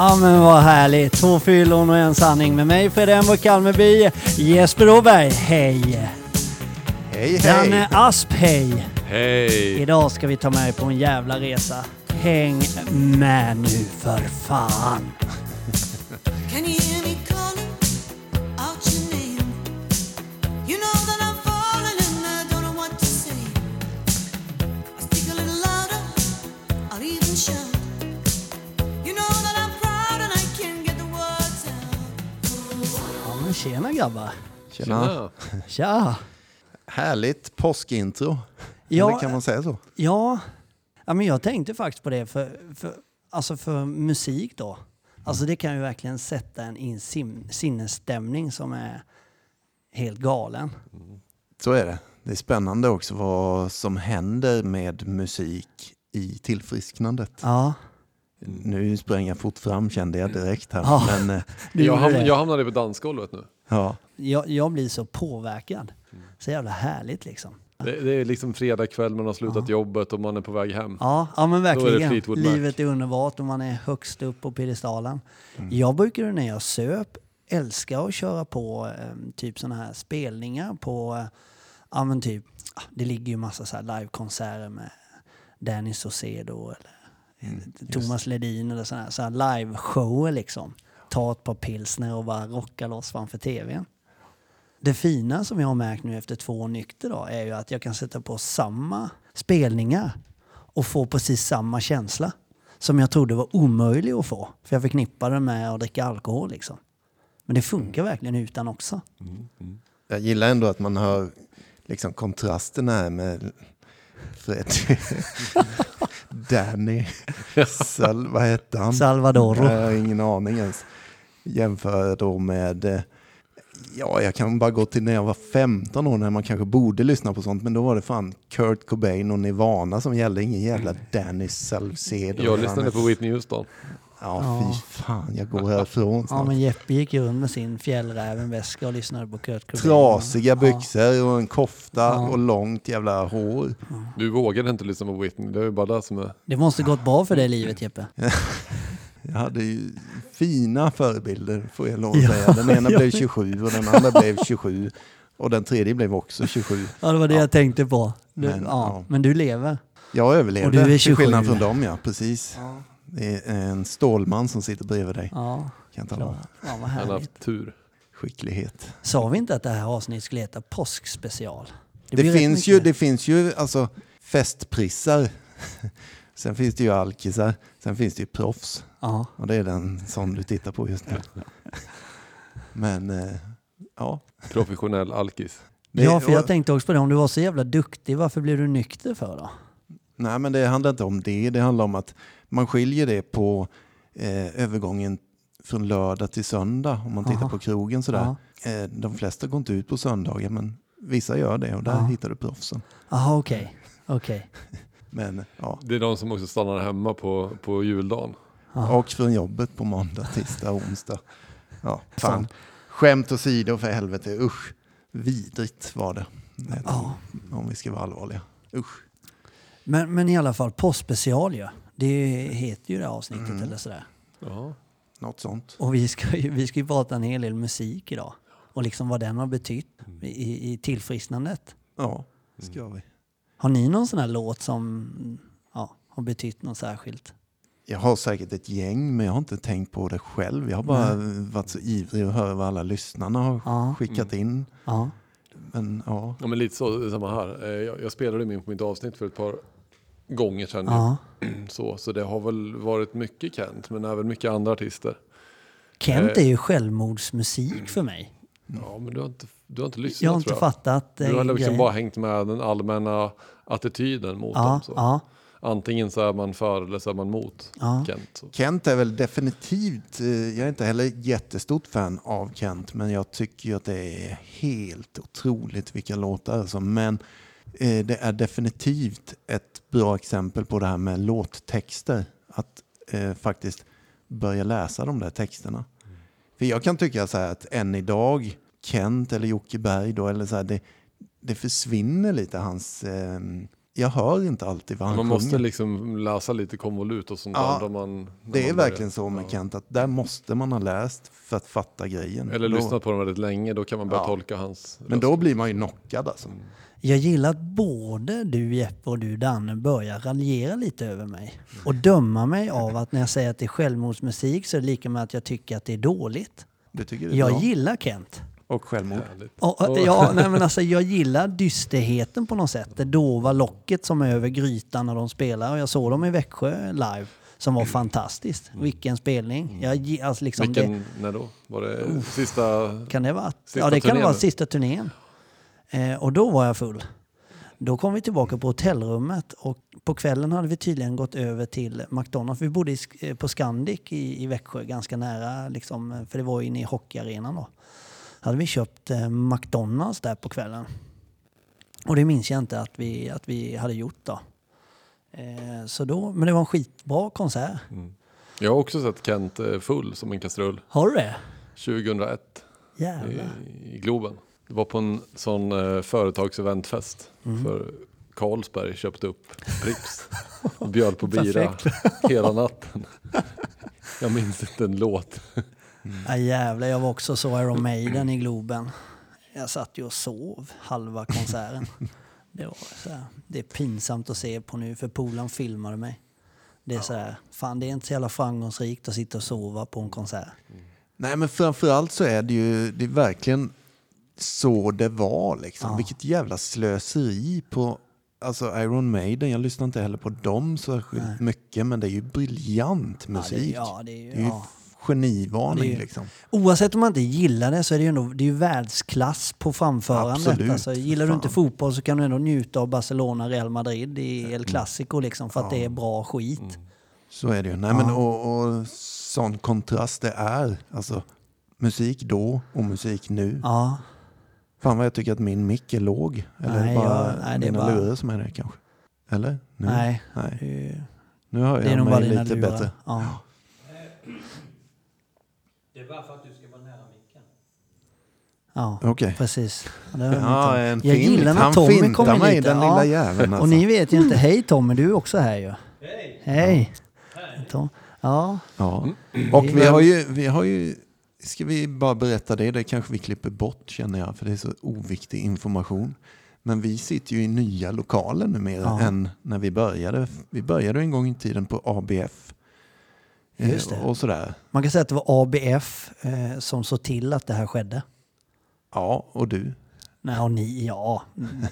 Ja men vad härligt. Två fyllon och en sanning med mig Fredrik och Kalmeby. Jesper Åberg, hej. Hej Danne hej! Asp, hej. Hej! Idag ska vi ta med er på en jävla resa. Häng med nu för fan. Tjena grabbar. Tjena! Tja. Härligt påskintro. Ja, Eller kan man säga så? Ja, ja men jag tänkte faktiskt på det för, för, alltså för musik då. Alltså det kan ju verkligen sätta en i en sim, sinnesstämning som är helt galen. Så är det. Det är spännande också vad som händer med musik i tillfrisknandet. Ja, Nu sprang jag fort fram kände jag direkt här. Ja. Men eh, Jag, gjorde ham det. jag hamnade på dansgolvet nu. ja, Jag, jag blir så påverkad. Så jävla härligt liksom. Det, det är liksom fredag kväll, man har slutat jobbet och man är på väg hem. Ja, ja men är verkligen. Mac. Livet är underbart och man är högst upp på piedestalen. Mm. Jag brukade när jag söp älska att köra på eh, typ sådana här spelningar på, eh, ja men typ, ah, det ligger ju massa så här livekonserter med Danny Saucedo eller Mm, Thomas Ledin eller sådana här, så här live-shower liksom. Ta ett par pilsner och bara rocka loss framför tvn. Det fina som jag har märkt nu efter två år nykter då är ju att jag kan sätta på samma spelningar och få precis samma känsla som jag trodde var omöjlig att få. För jag förknippade det med att dricka alkohol liksom. Men det funkar verkligen utan också. jag gillar ändå att man hör liksom kontrasten här med Fred. Danny. Sal, vad hette han? Salvador. Jag har ingen aning ens. Jämför då med, eh, ja jag kan bara gå till när jag var 15 år när man kanske borde lyssna på sånt. Men då var det fan Kurt Cobain och Nirvana som gällde, ingen jävla Danny Salcedo. Jag lyssnade på Whitney Houston. Ja Ja. fy fan, jag går härifrån Ja snart. men Jeppe gick runt med sin fjällrävenväska och lyssnade på Kurt Cobain. Trasiga Ja. byxor och en kofta Ja. och långt jävla hår. Du vågade inte lyssna på Whitney, det är ju bara det som är... Det måste gått bra för dig i livet Jeppe. Jag hade ju fina förebilder får jag lov att Ja, säga. Den ena ja. blev 27 och den andra blev 27. Och den tredje blev också 27. Ja det var det Ja. jag tänkte på. Du, Men, ja, ja. men du lever. Jag överlevde, Och du är till 27. skillnad från dem ja, precis. Det är en stålman som sitter bredvid dig. Ja, Kan tala om. Ja, vad Han har härligt. haft tur. Skicklighet. Sa vi inte att det här avsnittet skulle heta påskspecial? Det, blir rätt finns ju, mycket. det finns ju alltså festprissar. Sen finns det ju alkisar. Sen finns det ju proffs. Ja. Och det är den som du tittar på just nu. Men eh, ja. Professionell alkis. Det- ja, för jag tänkte också på det. Om du var så jävla duktig, varför blev du nykter för då? Nej, men det handlar inte om det. Det handlar om att man skiljer det på eh, övergången från lördag till söndag. Om man tittar Aha. på krogen sådär. Ja. Eh, de flesta går inte ut på söndagar, men vissa gör det och där Ja. hittar du proffsen. Jaha, okej. Okej. Men ja, Det är de som också stannar hemma på, på juldagen. Ja. och från jobbet på måndag, tisdag, onsdag. Ja, fan. Fan. Skämt åsido för helvete, usch. Vidrigt var det. det Ja. Om vi ska vara allvarliga. Usch. Men, men i alla fall, påskspecial ju. Det heter ju det avsnittet Mm. eller sådär. Ja. Något sånt. Och vi ska, ju, vi ska ju prata en hel del musik idag. Och liksom vad den har betytt Mm. i, i tillfrisknandet. Ja, ska vi. Har ni någon sån här låt som ja, har betytt något särskilt? Jag har säkert ett gäng, men jag har inte tänkt på det själv. Jag har bara varit så ivrig att höra vad alla lyssnarna har Ja. skickat in. Ja. Men ja, ja, men lite så, samma här. Eh, Jag, jag spelade min på mitt avsnitt för ett par gånger sedan. ja. Så, så det har väl varit mycket Kent, men även mycket andra artister. Kent Eh. är ju självmordsmusik för mig. Ja, men du har inte, du har inte lyssnat Jag har inte jag. fattat eh, Du har liksom grejen. bara hängt med den allmänna attityden mot ja, dem. Så. ja, Antingen så är man för eller så är man mot ja. Kent. Så. Kent är väl definitivt, eh, jag är inte heller jättestort fan av Kent, men jag tycker ju att det är helt otroligt vilka låtar. Alltså. Men eh, det är definitivt ett bra exempel på det här med låttexter. Att eh, faktiskt börja läsa de där texterna. För jag kan tycka så här att än idag, Kent eller Jocke Berg då, eller så här, det, det försvinner lite hans eh, jag hör inte alltid vad han Man sjunger. måste liksom läsa lite konvolut och sånt Ja, där. Man, när det är verkligen så med Ja. Kent att där måste man ha läst för att fatta grejen. Eller då, lyssnat på dem väldigt länge, då kan man börja Ja. tolka hans Men då blir man ju knockad alltså. Jag gillar att både du Jeppe och du Danne börjar raljera lite över mig. Och döma mig av att när jag säger att det är självmordsmusik så är det lika med att jag tycker att det är dåligt. Det Jag bra? gillar Kent. Och självmord. Och, ja, nej, men alltså, jag gillar dysterheten på något sätt. Det dova locket som är över grytan när de spelar. Och jag såg dem i Växjö live som var fantastiskt. Vilken spelning. Jag, gi- alltså, liksom det, Vilken, när då? Var det sista? kan det vara? Sista Ja, det kan turnén vara sista turnén. Eh, och då var jag full. Då kom vi tillbaka på hotellrummet och på kvällen hade vi tydligen gått över till McDonalds. Vi bodde eh, på Scandic i, i Växjö, ganska nära, liksom, för det var inne i hockeyarenan då. Hade vi köpt eh, McDonalds där på kvällen. Och det minns jag inte att vi, att vi hade gjort då. Eh, så då. Men det var en skitbra konsert. Jag har också sett Kent eh, full som en kastrull. Har du det? 2001 Jävlar. i, i Globen. Det var på en sån eh, företagseventfest. Mm. För Carlsberg köpte upp Pripps och bjöd på bira hela natten. Jag minns inte en låt. Ja jävlar, jag var också så Iron Maiden i Globen. Jag satt ju och sov halva konserten. Det, var så här, det är pinsamt att se på nu för polaren filmade mig. Det är så här, fan det är inte så jävla framgångsrikt att sitta och sova på en konsert. Nej men framförallt så är det ju det är verkligen så det var liksom. Ja. Vilket jävla slöseri på alltså Iron Maiden. Jag lyssnar inte heller på dem särskilt Nej. mycket men det är ju briljant musik. Ja, det, ja, det är ju, det är ju ja. Genivarning Det är liksom. Oavsett om man inte gillar det så är det ju ändå, det är ju världsklass på framförandet. Absolut. Alltså, gillar du inte fotboll så kan du ändå njuta av Barcelona, Real Madrid i El Clasico liksom för att det är bra skit. Så är det ju. Nej, men, och, och sån kontrast det är. Alltså musik då och musik nu. Ja, Fan vad jag tycker att min mick är låg. Eller Nej, bara jag- nej, det är mina bara- lurar som är det kanske. Eller? Nu? nej. nej. det- Nu hör Det är jag nog bara mig lite lurar. bättre. Ja. Det är bara för att du ska vara nära micken. Ja, Okej. precis. Ja, Ja, en jag fint. gillar när Han Tommy fintar kommer mig, lite. den lilla jäveln, alltså. Och ni vet ju inte, hej Tommy, du är också här ju. Hej! Hej! Tom. Ja, Ja. Och vi har ju, vi har ju, ska vi bara berätta det, det kanske vi klipper bort känner jag, för det är så oviktig information. Men vi sitter ju i nya lokaler numera Ja. än när vi började. Vi började en gång i tiden på ABF. Eh, Just det. Och sådär. man kan säga att det var ABF eh, som såg till att det här skedde. Ja, och du. Nej, och ni, ja. Mm,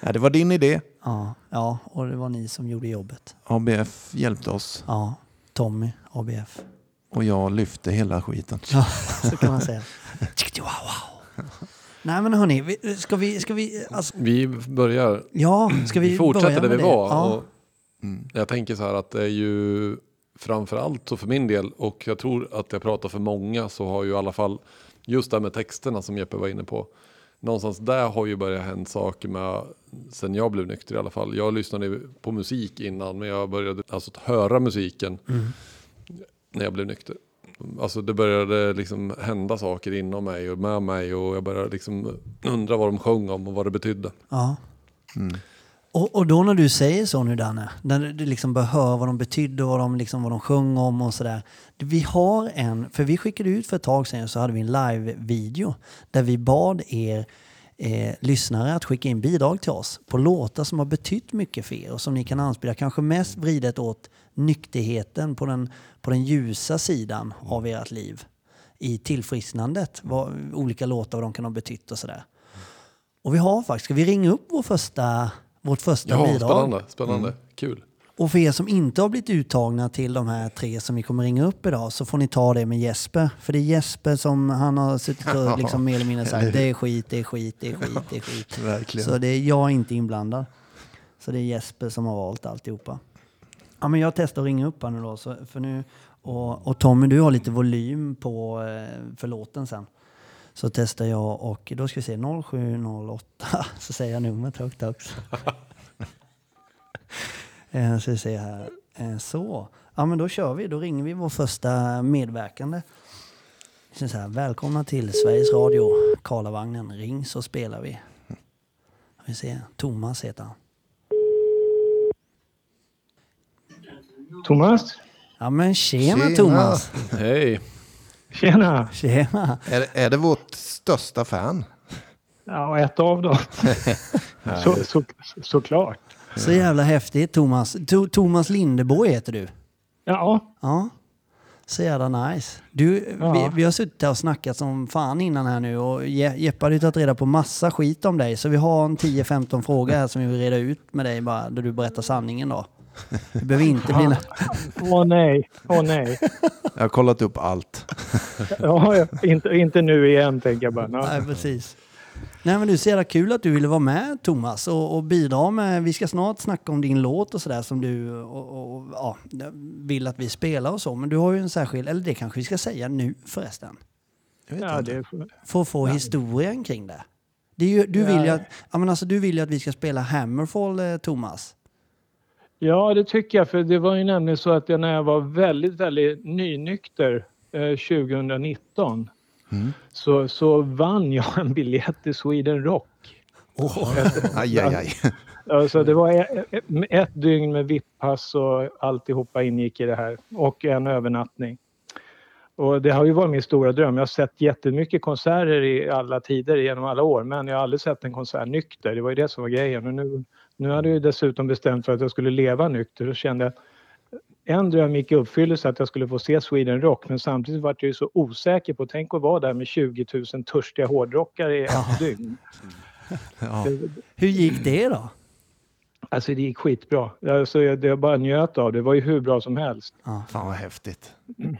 Ja, det var din idé. ja. Ja, och det var ni som gjorde jobbet. ABF hjälpte oss Ja, Tommy, ABF. och jag lyfte hela skiten. Ja, så kan man säga. Wow, wow. Nej men hörni, ska vi, ska vi, alltså, Vi börjar, ja, ska vi vi fortsätter börja där vi var. Ja. Och jag tänker så här att det är ju framförallt så för min del och jag tror att jag pratar för många så har ju i alla fall just det här med texterna som Jeppe var inne på. Någonstans där har ju börjat hända saker med sen jag blev nykter i alla fall. Jag lyssnade på musik innan men jag började alltså att höra musiken när jag blev nykter. Alltså det började liksom hända saker inom mig och med mig och jag började liksom undra vad de sjöng om och vad det betydde. Ja. Mm. Och, och då när du säger så nu Danne, när du- liksom bör höra vad de betydde och vad de, liksom, vad de sjöng om och sådär. Vi har en, för vi skickade ut för ett tag sedan så hade vi en live-video där vi bad er eh, lyssnare att skicka in bidrag till oss på låtar som har betytt mycket för er och som ni kan anspela, kanske mest vridet åt nykterheten på den, på den ljusa sidan av ert liv. I tillfrisknandet, vad, olika låtar vad de kan ha betytt och sådär. Och vi har faktiskt, ska vi ringa upp vår första, vårt första Ja, bidrag? spännande, spännande, kul. Och för er som inte har blivit uttagna till de här tre som vi kommer ringa upp idag så får ni ta det med Jesper. För det är Jesper som han har suttit och liksom mer eller mindre sagt det är skit, det är skit, det är skit, det är skit. Verkligen. Så det är jag inte inblandad. Så det är Jesper som har valt alltihopa. Ja, men jag testar att ringa upp här nu då. Så, för nu och, och Tommy, du har lite volym på eh, för låten sen. Så testar jag och då ska vi se 0708 så säger jag numret högt också. Eh, så ska vi se här. Eh, så, ja men då kör vi. Då ringer vi vår första medverkande. Så här, välkomna till Sveriges Radio, Karlavagnen. Ring så spelar vi. Vi ser, Thomas heter han. Thomas? Ja men tjena, tjena. Thomas! Hej! Tjena! Tjena! Är, är det vårt största fan? Ja, ett av dem. så, så, såklart. Så jävla häftigt Thomas. To- Thomas Lindeborg heter du. Ja, Ja. Så jävla nice. Du, Ja. vi, vi har suttit här och snackat som fan innan här nu och Je- Jeppe hade ju tagit reda på massa skit om dig. Så vi har en 10-15 frågor här som vi vill reda ut med dig bara då du berättar sanningen då. Det behöver inte bli... åh nej, åh nej. Jag har kollat upp allt. Ja, inte, inte nu igen tänker jag bara. Nej, precis. Nej men du, så jävla kul att du ville vara med Thomas och, och bidra med, vi ska snart snacka om din låt och sådär som du och, och, ja, vill att vi spelar och så. Men du har ju en särskild, eller det kanske vi ska säga nu förresten. Ja, det, För att få historien kring det. det är ju, du, vill ju att, ja, men alltså, du vill ju att vi ska spela Hammerfall, eh, Thomas. Ja, det tycker jag. För det var ju nämligen så att jag, när jag var väldigt, väldigt nynykter eh, 2019 så, så vann jag en biljett till Sweden Rock. Aj, aj, aj. Alltså det var e- e- ett dygn med VIP-pass och alltihopa ingick i det här och en övernattning. Och det har ju varit min stora dröm. Jag har sett jättemycket konserter i alla tider genom alla år men jag har aldrig sett en konsert nykter. Det var ju det som var grejen. Och nu, nu hade jag ju dessutom bestämt för att jag skulle leva nykter. Då kände jag en dröm gick i uppfyllelse att jag skulle få se Sweden Rock men samtidigt var jag ju så osäker på, tänk att vara där med 20 000 törstiga hårdrockare i ett dygn. Ja. Hur gick det då? Alltså det gick skitbra. Alltså, jag, jag bara njöt av det. Det var ju hur bra som helst. Fan vad häftigt.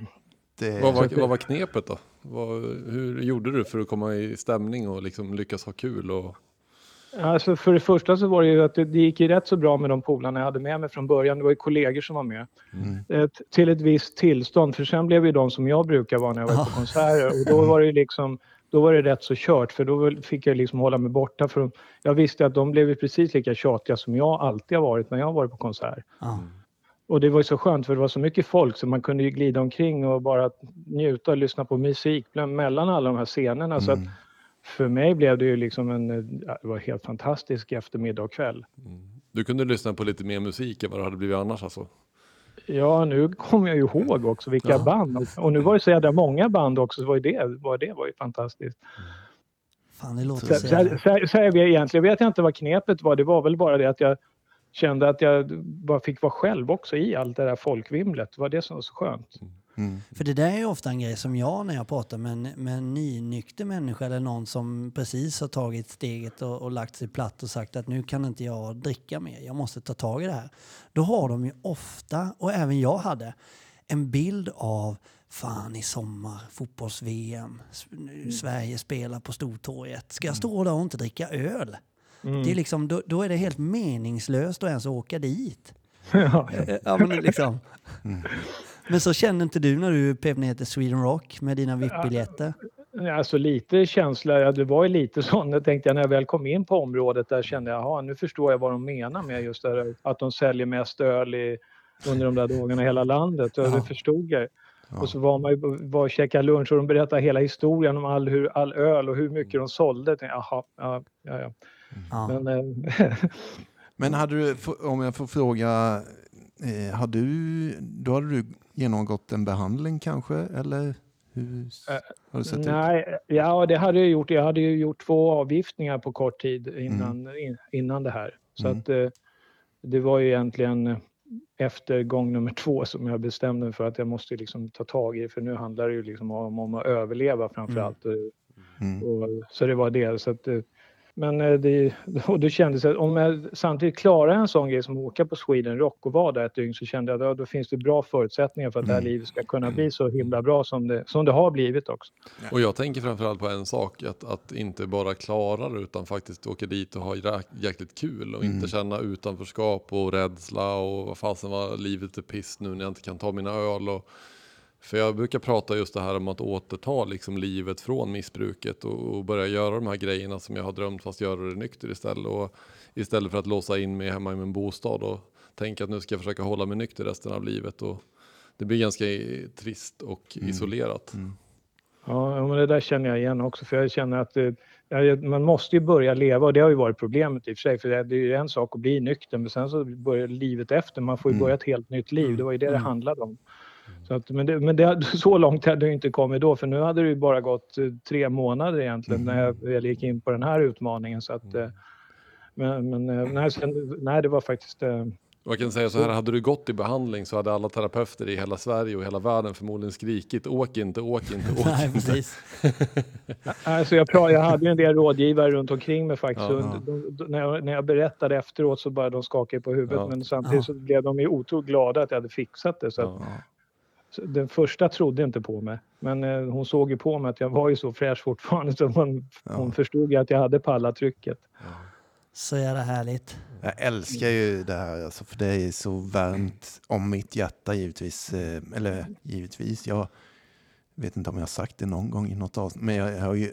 Det, Vad var, vad var knepet då? Vad, hur gjorde du för att komma i stämning och liksom lyckas ha kul? Och... Alltså för det första så var det ju att det, det gick ju rätt så bra med de polarna jag hade med mig från början. Det var ju kollegor som var med. Ett, till ett visst tillstånd. För sen blev ju de som jag brukar vara när jag var på konserter. Och då var det ju liksom då var det rätt så kört för då fick jag liksom hålla mig borta från... Jag visste att de blev ju precis lika tjatiga som jag alltid har varit när jag har varit på konsert. Ja. Och det var ju så skönt för det var så mycket folk så man kunde ju glida omkring och bara njuta och lyssna på musik mellan alla de här scenerna. Så att för mig blev det ju liksom en, ja, det var helt fantastisk eftermiddag och kväll. Du kunde lyssna på lite mer musik än vad det hade blivit annars alltså? Ja, nu kommer jag ju ihåg också vilka band. Och, nu var det så jävla många band också, så var det, var det var ju fantastiskt. Fan, det låter Så, så så, jävla... så, så jag vet, egentligen vet jag inte vad knepet var. Det var väl bara det att jag kände att jag bara fick vara själv också i allt det där folkvimlet. Det var det som var så skönt. För det där är ju ofta en grej som jag när jag pratar med en, med en nynykter människa eller någon som precis har tagit steget och, och lagt sig platt och sagt att nu kan inte jag dricka mer, jag måste ta tag i det här. Då har de ju ofta, och även jag hade, en bild av fan i sommar, fotbolls-VM, nu Sverige spelar på Stortorget. Ska jag stå där och inte dricka öl? Det är liksom, då, då är det helt meningslöst att ens åka dit. Ja. Ja, men liksom. Men så kände inte du när du ner till Sweden Rock med dina VIP-biljetter? Alltså lite känsla, ja, det var ju lite sån, det tänkte jag när jag väl kom in på området där kände jag, jaha nu förstår jag vad de menar med just det här, att de säljer mest öl i, under de där dagarna i hela landet. Och det förstod jag. Och så var man ju var och käkade lunch och de berättade hela historien om all, hur, all öl och hur mycket de sålde. Jag tänkte, Jaha, ja, ja, ja. Ja. Men, eh, Men hade du, om jag får fråga, eh, har du, då hade du genomgått en behandling kanske? Eller hur har det sett ut? nej, ja det hade jag gjort. Jag hade ju gjort två avgiftningar på kort tid innan, in, innan det här. Så att eh, det var ju egentligen efter gång nummer två som jag bestämde mig för att jag måste liksom ta tag i det. För nu handlar det ju liksom om, om att överleva framför allt. Mm. Och, så det var det. Så att, eh, men eh, det, och det kändes att om jag samtidigt klarar en sån grej som att åka på Sweden Rock och vara där ett dygn så kände jag att då finns det bra förutsättningar för att det här livet ska kunna bli så himla bra som det, som det har blivit också. Och jag tänker framförallt på en sak, att, att inte bara klara det utan faktiskt åka dit och ha jä- jäkligt kul och inte känna utanförskap och rädsla och vad fasen var livet är piss nu när jag inte kan ta mina öl. Och, för jag brukar prata just det här om att återta liksom livet från missbruket och, och börja göra de här grejerna som jag har drömt fast göra det nykter istället. Och istället för att låsa in mig hemma i min bostad och tänka att nu ska jag försöka hålla mig nykter resten av livet. Och det blir ganska trist och isolerat. Ja, men det där känner jag igen också. För jag känner att eh, man måste ju börja leva och det har ju varit problemet i och för sig. För det det är ju en sak att bli nykter men sen så börjar livet efter. Man får ju Mm. börja ett helt nytt liv. Det var ju det det Mm. handlade om. Så att, men det, men det, så långt hade det inte kommit då för nu hade det ju bara gått eh, tre månader egentligen när jag väl gick in på den här utmaningen. Så att, eh, men men eh, nej, sen, nej, det var faktiskt... jag kan säga så här, hade du gått i behandling så hade alla terapeuter i hela Sverige och hela världen förmodligen skrikit åk inte, åk inte, åk Nej, inte. precis. Alltså jag, jag hade ju en del rådgivare runt omkring mig faktiskt. Ja. de, när, jag, när jag berättade efteråt så började de skaka på huvudet. Ja. Men samtidigt Ja. så blev de ju otroligt glada att jag hade fixat det. Så att, Ja. Den första trodde inte på mig. Men eh, hon såg ju på mig att jag var ju så fräsch fortfarande så hon, hon förstod ju att jag hade pallat trycket. Så jävla härligt. Jag älskar ju det här, alltså, för det är så varmt om mitt hjärta givetvis. Eh, eller givetvis, jag vet inte om jag har sagt det någon gång i något avsnitt, men jag har ju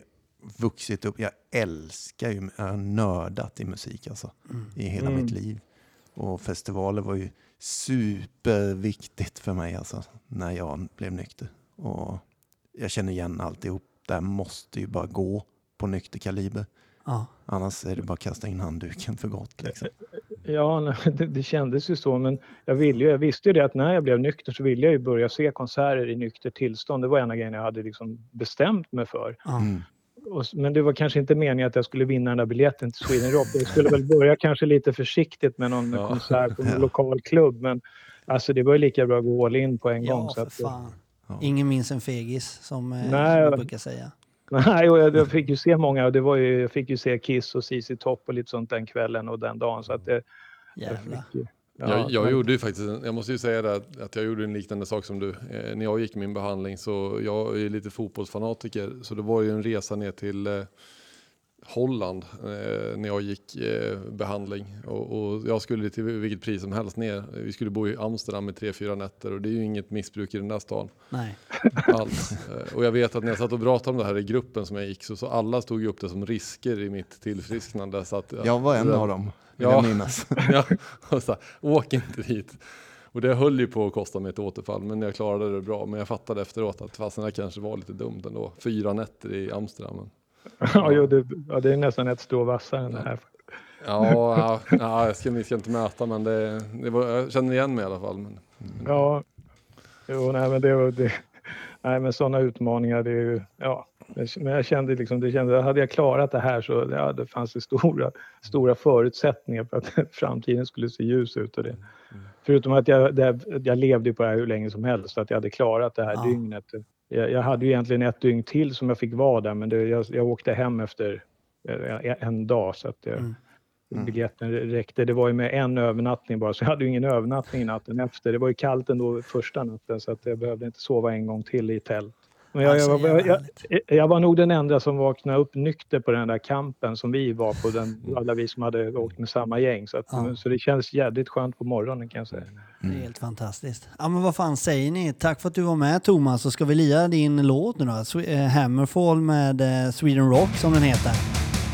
vuxit upp. Jag älskar ju, jag har nördat i musik alltså, i hela Mm. mitt liv. Och festivaler var ju superviktigt för mig alltså, när jag blev nykter. Och jag känner igen alltihop. Det här måste ju bara gå på nykter kaliber. Ja. Annars är det bara att kasta in handduken för gott. Liksom. Ja, det, det kändes ju så. Men jag, ville ju, jag visste ju det att när jag blev nykter så ville jag ju börja se konserter i nykter tillstånd. Det var en av grejerna jag hade liksom bestämt mig för. Mm. Och, men det var kanske inte meningen att jag skulle vinna den där biljetten till Sweden Rock. Jag skulle väl börja kanske lite försiktigt med någon Ja. konsert på en Ja. lokal klubb. Men alltså det var ju lika bra att gå all in på en gång. Ja, Så för att, fan. Ja. Ingen minns en fegis, som, eh, Nej, som vi ja. brukar säga. Nej, och jag, jag fick ju se många. Och det var ju, jag fick ju se Kiss och ZZ Top och lite sånt den kvällen och den dagen. Så att det, jag Jävlar. fick ju, ja, jag, jag men- gjorde ju faktiskt, en- jag måste ju säga det att- att jag gjorde en liknande sak som du. Eh, när jag gick min behandling så, jag är lite fotbollsfanatiker, så det var ju en resa ner till eh, Holland eh, när jag gick eh, behandling. Och, och jag skulle till vilket pris som helst ner. Vi skulle bo i Amsterdam i tre, fyra nätter och det är ju inget missbruk i den där stan Nej. alls. Eh, och jag vet att när jag satt och pratade om det här i gruppen som jag gick så, så alla stod ju upp det som risker i mitt tillfrisknande. Så att, Jag var en så- av dem, vill Ja. jag minnas. ja, och så här, åk inte dit. Och det höll ju på att kosta mig ett återfall, men jag klarade det bra. Men jag fattade efteråt att fasen det kanske var lite dumt ändå. Fyra nätter i Amsterdam. ja, jo, det, ja, det är nästan ett strå vassare än det här. Ja, ja, ja jag ska, vi ska inte mäta, men det, det var, jag känner igen mig i alla fall. Men, Ja, jo, nej, men det var det. Nej, men sådana utmaningar, det är ju, ja. Men jag kände liksom, det kände, hade jag klarat det här så ja, det fanns det stora, stora förutsättningar för att framtiden skulle se ljus ut. Och det. Förutom att jag, det, jag levde på det här hur länge som helst, att jag hade klarat det här Ja. dygnet. Jag, jag hade ju egentligen ett dygn till som jag fick vara där, men det, jag, jag åkte hem efter eh, en dag så att det, Mm. biljetten räckte. Det var ju med en övernattning bara, så jag hade ju ingen övernattning natten efter. Det var ju kallt ändå första natten så att jag behövde inte sova en gång till i tält. Men jag, Alltså, jag, var- jävla jag, jag, jag var nog den enda som vaknade upp nykter på den där kampen som vi var på, den, alla vi som hade åkt med samma gäng. Så, att, Ja. så det känns jävligt skönt på morgonen kan jag säga. Det är helt fantastiskt. Ja men vad fan säger ni? Tack för att du var med Thomas. Så ska vi lira din låt nu då. Eh, Hammerfall med eh, Sweden Rock som den heter.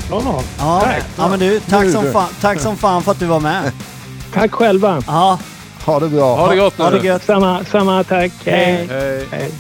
Ja, Ja, tack. ja men du, tack som, fan, tack som fan för att du var med. Tack själva! Ja, Ha det bra. ha det gott nu! ha det gött. Samma, samma tack! Hej! Hej! Hej.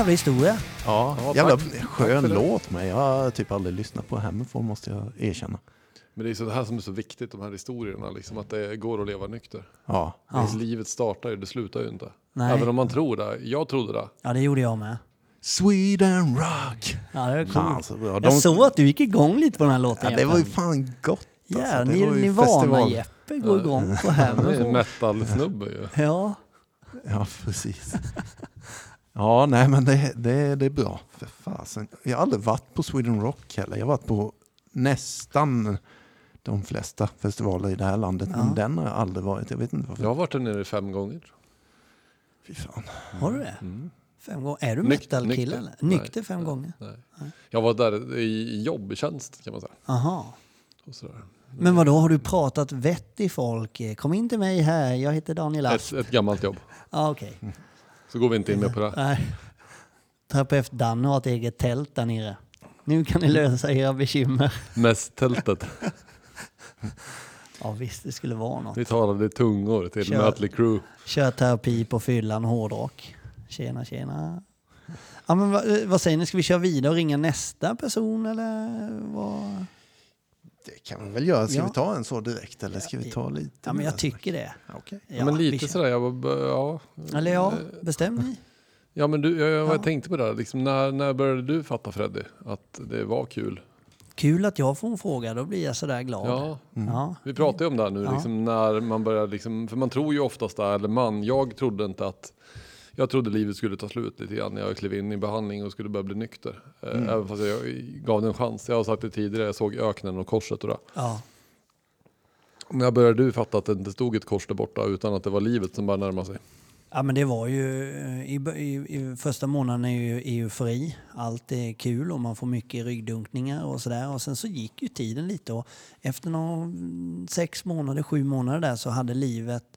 Jävla historia. Ja, Ja, jävla tack. Skön låt med. Jag har typ aldrig lyssnat på Hammerfall måste jag erkänna. Men det är så det här som är så viktigt, de här historierna, liksom, att det går att leva nykter. Ja, Ja. Livet startar ju, det slutar ju inte. Nej. Även om man tror det. Jag trodde det. Ja, det gjorde jag med. Sweden Rock! Ja, det Fan coolt. så bra. Jag De, såg att du gick igång lite på den här låten. ja, det var ju fan gott. Ja, alltså. Det ni, var ju Nirvana festival. Jeppe går igång på Han är metal-snubbe ju. Ja, Ja, precis. Ja, nej men det, det, det är bra. För fasen. Jag har aldrig varit på Sweden Rock heller. Jag har varit på nästan de flesta festivaler i det här landet. Ja. Men den har jag aldrig varit. Jag vet inte varför. Jag har varit där nere fem gånger. Fy fan. har du det? Mm. Fem gånger? Är du metal-kille nykter. Nej, Nykter fem nej, gånger? Nej. Jag var där i jobb, i tjänst kan man säga. Aha. Och sådär. Men vad då har du pratat vett i folk? Kom in till mig här, jag heter Daniel Ett, Asp. ett gammalt jobb. Ah, okej. Så går vi inte in mer på det. Nej. Terapeut Danne har ett eget tält där nere. Nu kan ni lösa era bekymmer. Mest tältet. Ja visst, det skulle vara något. Vi talade tungor till Kör. Mötley Crüe. Kör terapi på fyllan hårdrock. Tjena, tjena. Ja, men vad, vad säger ni, ska vi köra vidare och ringa nästa person eller vad? Det kan vi väl göra. Ska Ja. vi ta en så direkt eller ska vi ta lite Ja, men jag tycker det. Okej. Ja, men lite sådär, jag var, ja. Eller ja, bestäm ni. Ja men du, jag, jag, Ja. jag tänkte på det här, liksom, när, när började du fatta Freddy? Att det var kul? Kul att jag får en fråga, då blir jag sådär glad. Ja, Ja. vi pratar ju om det här nu, Ja. liksom, när man börjar liksom, för man tror ju oftast där, eller man, jag trodde inte att jag trodde livet skulle ta slut lite grann när jag klev in i behandling och skulle börja bli nykter. Eh, Mm. Även fast jag gav det en chans. Jag har sagt det tidigare, jag såg öknen och korset och det. Ja. När började du fatta att det inte stod ett kors där borta utan att det var livet som bara närmade sig? Ja men det var ju, eh, i, i, i första månaden är ju eufori, allt är kul och man får mycket ryggdunkningar och sådär. Och sen så gick ju tiden lite och efter någon, mm, sex månader, sju månader där så hade livet,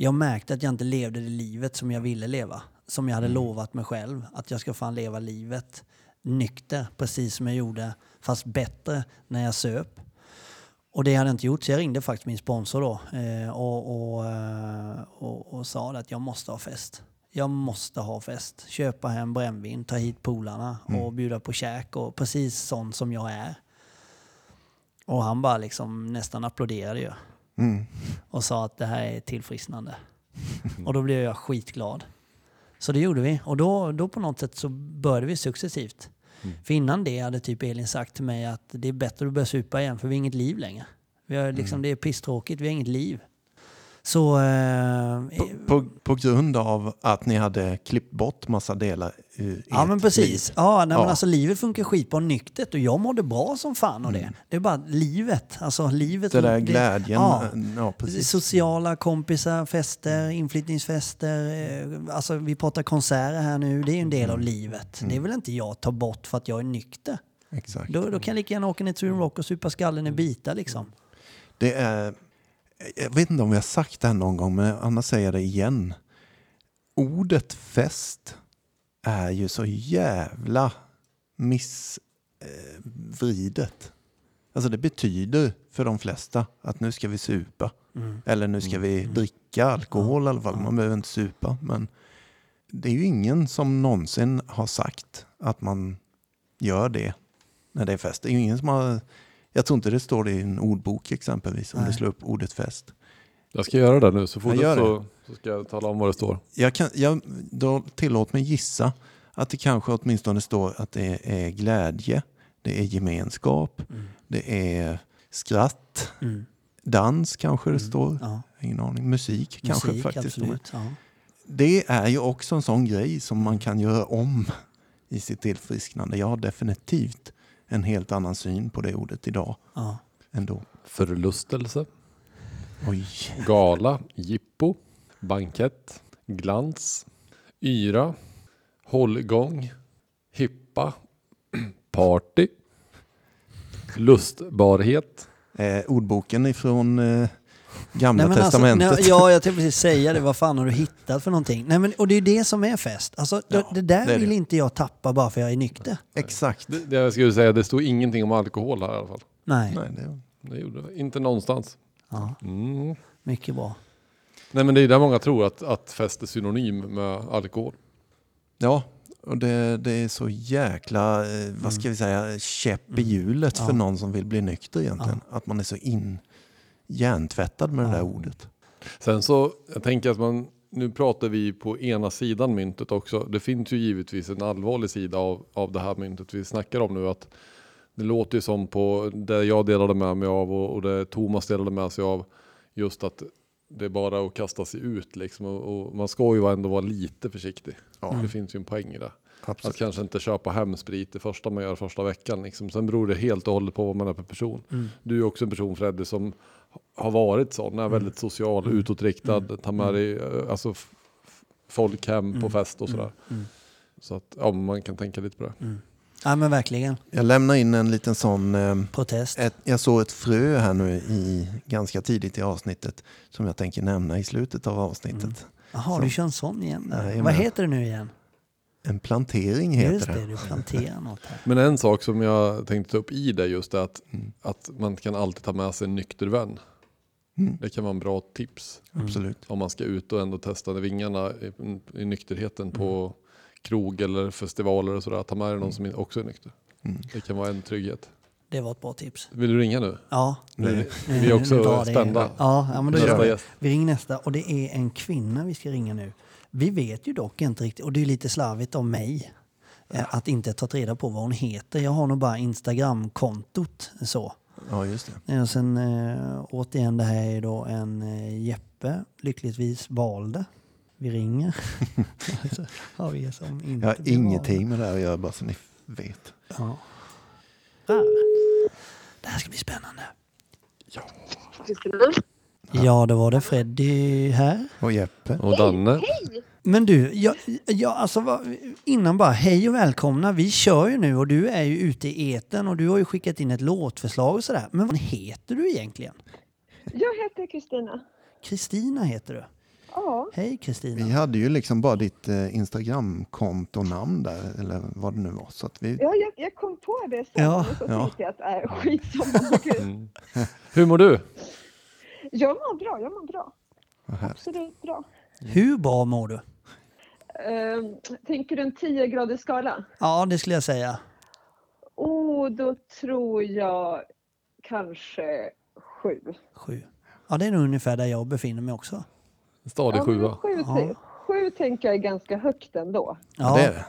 jag märkte att jag inte levde det livet som jag ville leva. Som jag hade lovat mig själv, att jag ska fan leva livet nykter, precis som jag gjorde, fast bättre när jag söp. Och det hade jag inte gjort, så jag ringde faktiskt min sponsor då eh, och, och, eh, och, och sa att jag måste ha fest. Jag måste ha fest. Köpa hem brännvin, ta hit polarna och bjuda på käk och precis sån som jag är. Och han bara liksom nästan applåderade ju Mm. och sa att det här är tillfrisknande. Och då blev jag skitglad. Så det gjorde vi. Och då, då på något sätt så började vi successivt. För innan det hade typ Elin sagt till mig att det är bättre att börja supa igen för vi har inget liv längre. Vi har liksom, Det är pisstråkigt, vi har inget liv. Så... Eh, På, på, på grund av att ni hade klippt bort massa delar ur Ja men precis. liv. Ja, nej, Men Ja. alltså, livet funkar skitbra nyktert och jag mådde bra som fan av det. Det är bara livet. Alltså livet. Det där det- glädjen. Ja. Ja, precis. Sociala kompisar, fester, inflyttningsfester. eh, Alltså vi pratar konserter här nu. Det är ju en del av livet. Det vill inte jag ta bort för att jag är nykter. Exakt. Då, då kan jag lika gärna åka ner till Rock och supa skallen i bitar liksom. Det är, jag vet inte om vi har sagt det här någon gång, men annars säger jag det igen. Ordet fest är ju så jävla missvridet. Alltså det betyder för de flesta att nu ska vi supa. Mm. Eller nu ska vi dricka alkohol i alla fall. Man behöver inte supa. Men det är ju ingen som någonsin har sagt att man gör det när det är fest. Det är ju ingen som har... Jag tror inte det står det i en ordbok exempelvis om Nej. du slår upp ordet fest. Jag ska göra det nu, så fort Jag så, så ska jag tala om vad det står. Jag kan, jag, då tillåt mig gissa att det kanske åtminstone står att det är glädje, det är gemenskap, det är skratt, Mm. dans kanske det står. Ja. Ingen aning. Musik, kanske Musik, faktiskt. står med. absolut. Ja. Det är ju också en sån grej som man kan göra om i sitt tillfrisknande. Jag har definitivt en helt annan syn på det ordet idag Ja. ändå. Förlustelse, Oj. gala, jippo, bankett, glans, yra, hållgång, hippa, party, lustbarhet. Eh, ordboken ifrån eh, Gamla Nej, alltså, Testamentet. nej, ja, jag tänkte precis säga det. Vad fan har du hittat för någonting? Nej, men, och det är det som är fest. Alltså, det, Ja, det där det vill det. inte jag tappa bara för jag är nykter. Exakt. Det, det jag skulle säga, det stod ingenting om alkohol här i alla fall. Nej. Nej, det, Det gjorde det. Inte någonstans. Ja, Mm. mycket bra. Nej men det är där många tror att, att fest är synonym med alkohol. ja, Och det, det är så jäkla, eh, vad ska vi säga, käpp i hjulet Ja. för någon som vill bli nykter egentligen. Att man är så in, hjärntvättad med det där ordet. Sen så, jag tänker att man, nu pratar vi på ena sidan myntet också. Det finns ju givetvis en allvarlig sida av, av det här myntet vi snackar om nu. Att det låter ju som på det jag delade med mig av och, och det Thomas delade med sig av. Just att det är bara att kasta sig ut liksom. Och, och man ska ju ändå vara lite försiktig. Det finns ju en poäng i det. Att Absolut. kanske inte köpa hem sprit det första man gör första veckan. Liksom. Sen beror det helt och hållet på vad man är för person. Du är också en person Freddy som har varit sån, är väldigt social, utåtriktad, tar med dig eh, alltså, folk hem på fest och sådär. Så att ja, man kan tänka lite på det. Ja men verkligen. Jag lämnar in en liten sån, eh, Protest. ett, jag såg ett frö här nu i, ganska tidigt i avsnittet som jag tänker nämna i slutet av avsnittet. Jaha, du kör en sån igen där. Jajamän. Vad heter det nu igen? En plantering heter Just det. det, du planterar något här. Men en sak som jag tänkte ta upp i det just är att, att man kan alltid ta med sig en nykter vän. Det kan vara en bra tips Absolut. om man ska ut och ändå testa vingarna i, i nykterheten på krog eller festivaler och sådär. Ta med dig någon som också är nykter. Det kan vara en trygghet. Det var ett bra tips. Vill du ringa nu? Ja. Nu, vi är också spända. Ja, ja men då Nästa gör vi. gäst. Vi ringer nästa och det är en kvinna vi ska ringa nu. Vi vet ju dock inte riktigt, och det är lite slarvigt av mig, eh, att inte ta reda på vad hon heter. Jag har nog bara Instagram-kontot så. Ja, just det. Eh, Och sen eh, återigen, det här är då en Jeppe lyckligtvis valde. Vi ringer. så har vi som inte Jag har ingenting med det här att göra, bara så ni vet. Ja. Där. Det här ska bli spännande. Ja, då var det Freddy här. Och Jeppe. Och Danne. Men du, jag, jag, alltså, innan bara, hej och välkomna. Vi kör ju nu och du är ju ute i eten och du har ju skickat in ett låtförslag och sådär. Men vad heter du egentligen? Jag heter Kristina. Kristina heter du. Ja, Hej Vi Kristina. hade ju liksom bara ditt eh, Instagramkontonamn där, eller vad det nu var. Så att vi, ja jag, jag kom på det sen Ja, och så ja. tänkte jag att äh, skitsamma. Gud. Hur mår du? Jag mår bra, jag mår bra. Absolut bra. Hur bra mår du? Ehm, tänker du en 10 graders skala? Ja, det skulle jag säga. Oh, då tror jag kanske sju. Sju. Ja, det är nog ungefär där jag befinner mig också. En stadig Ja, sjua. sju, Ja. sju tänker jag är ganska högt ändå. Ja, det är det.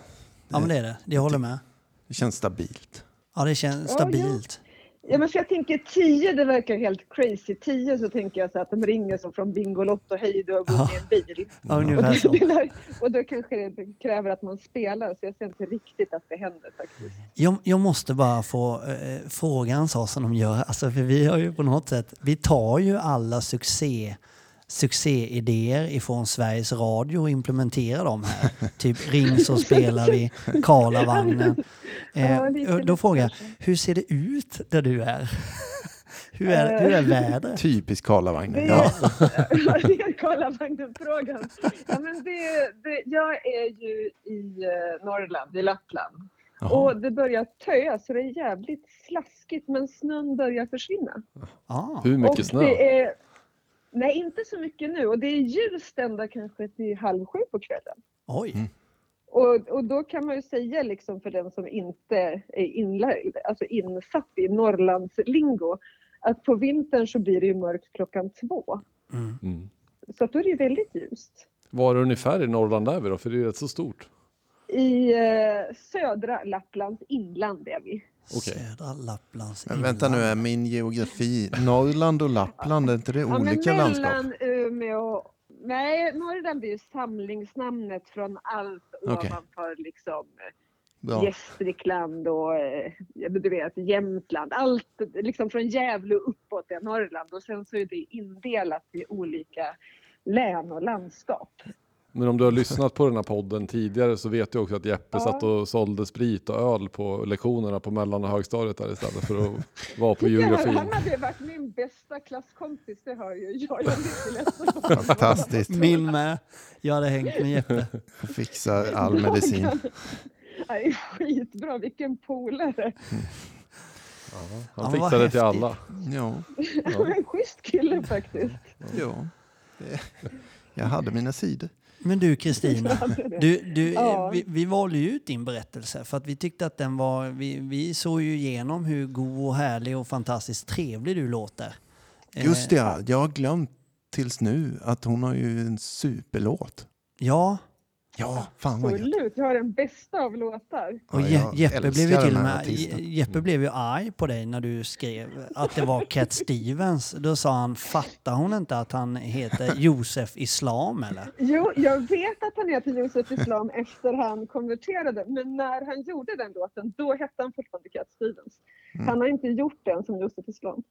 Ja, men det är det. Jag håller med. Det känns stabilt. Ja, det känns Ja, ja. stabilt. Ja, men för jag tänker 10, det verkar helt crazy. 10 så tänker jag så att de ringer som från Bingolotto, hej du har vunnit en bil. Ja, Och, ungefär så. och då kanske det kräver att man spelar, så jag ser inte riktigt att det händer faktiskt. Jag, jag måste bara få eh, fråga en sak som de gör. Alltså, för vi har ju på något sätt, vi tar ju alla succé, succéidéer ifrån Sveriges Radio och implementerar dem här. typ ring så spelar vi, Karlavagnen. Eh, och då frågar jag, hur ser det ut där du är? hur, är hur är vädret? Typisk Karlavagnen. Ja. det är Karlavagnen-frågan. Ja, men det, det, jag är ju i eh, Norrland, i Lappland. Jaha. Och det börjar töa så det är jävligt slaskigt men snön börjar försvinna. Ah, Hur mycket och snö? Det är, nej, inte så mycket nu och det är ljust ända kanske till halv sju på kvällen. oj, Och, och då kan man ju säga liksom för den som inte är inlärd, alltså insatt i Norrlandslingo att på vintern så blir det ju mörkt klockan två. Mm. Så att då är det ju väldigt ljust. Var ungefär i Norrland är vi då? För det är rätt så stort. I eh, södra Lapplands inland är vi. Okej. södra Lapplands Men vänta nu, är min geografi... Norrland och Lappland, är inte det Ja, men olika landskap? mellan Umeå Nej, Norrland är ju samlingsnamnet från allt Okej. ovanför liksom Bra. Gästrikland och eh, du vet, Jämtland. Allt liksom från Gävle uppåt är Norrland och sen så är det indelat i olika län och landskap. Men om du har lyssnat på den här podden tidigare så vet du också att Jeppe Ja. satt och sålde sprit och öl på lektionerna på mellan och högstadiet där istället för att vara på Ja, geografin. han hade varit min bästa klasskompis, det hör ju jag. Jag. Fantastiskt. Min med. Jag hade hängt med Jeppe. Fixar all medicin. Nej, skitbra, vilken polare. Han Ja, vad fixade det till alla. Ja, En schysst kille faktiskt. ja. Jag hade mina sidor. Men du Kristina, du, du, Ja. vi, vi valde ju ut din berättelse för att vi tyckte att den var, vi, vi såg ju igenom hur god och härlig och fantastiskt trevlig du låter. Eh, Just det, ja. jag har glömt tills nu att hon har ju en superlåt. Ja, Ja, fan vad gött. Absolut, jag har den bästa av låtar. och Je- Jeppe blev ju till med, Jeppe blev ju arg på dig när du skrev att det var Cat Stevens. Då sa han, fattar hon inte att han heter Josef Islam eller? Jo, jag vet att han heter Josef Islam efter han konverterade, men när han gjorde den låten, då hette han fortfarande Cat Stevens. Mm. Han har inte gjort den som Josef Islam.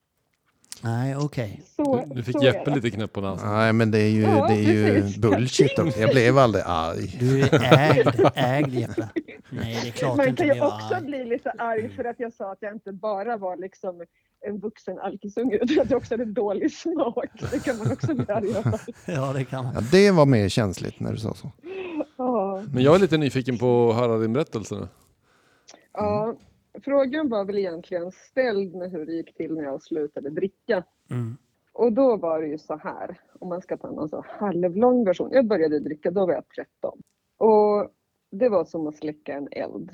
Nej, okej. Så, Du fick Jeppe lite knäpp på näsan. Nej, men det är ju, Ja, det är ju bullshit också. Jag blev aldrig arg. Du är ägd, ägd Jeppe. Nej, det är klart Man inte kan ju också arg. bli lite arg för att jag sa att jag inte bara var liksom en vuxen alkisunge utan att jag också hade dålig smak. Det kan man också bli arg över. Ja, det kan man. Ja, det var mer känsligt när du sa så. Ja. Men jag är lite nyfiken på att höra din berättelse nu. Ja, frågan var väl egentligen ställd med hur det gick till när jag slutade dricka. Mm. Och då var det ju så här, om man ska ta någon så halvlång version. Jag började dricka, då var jag 13. Och det var som att släcka en eld.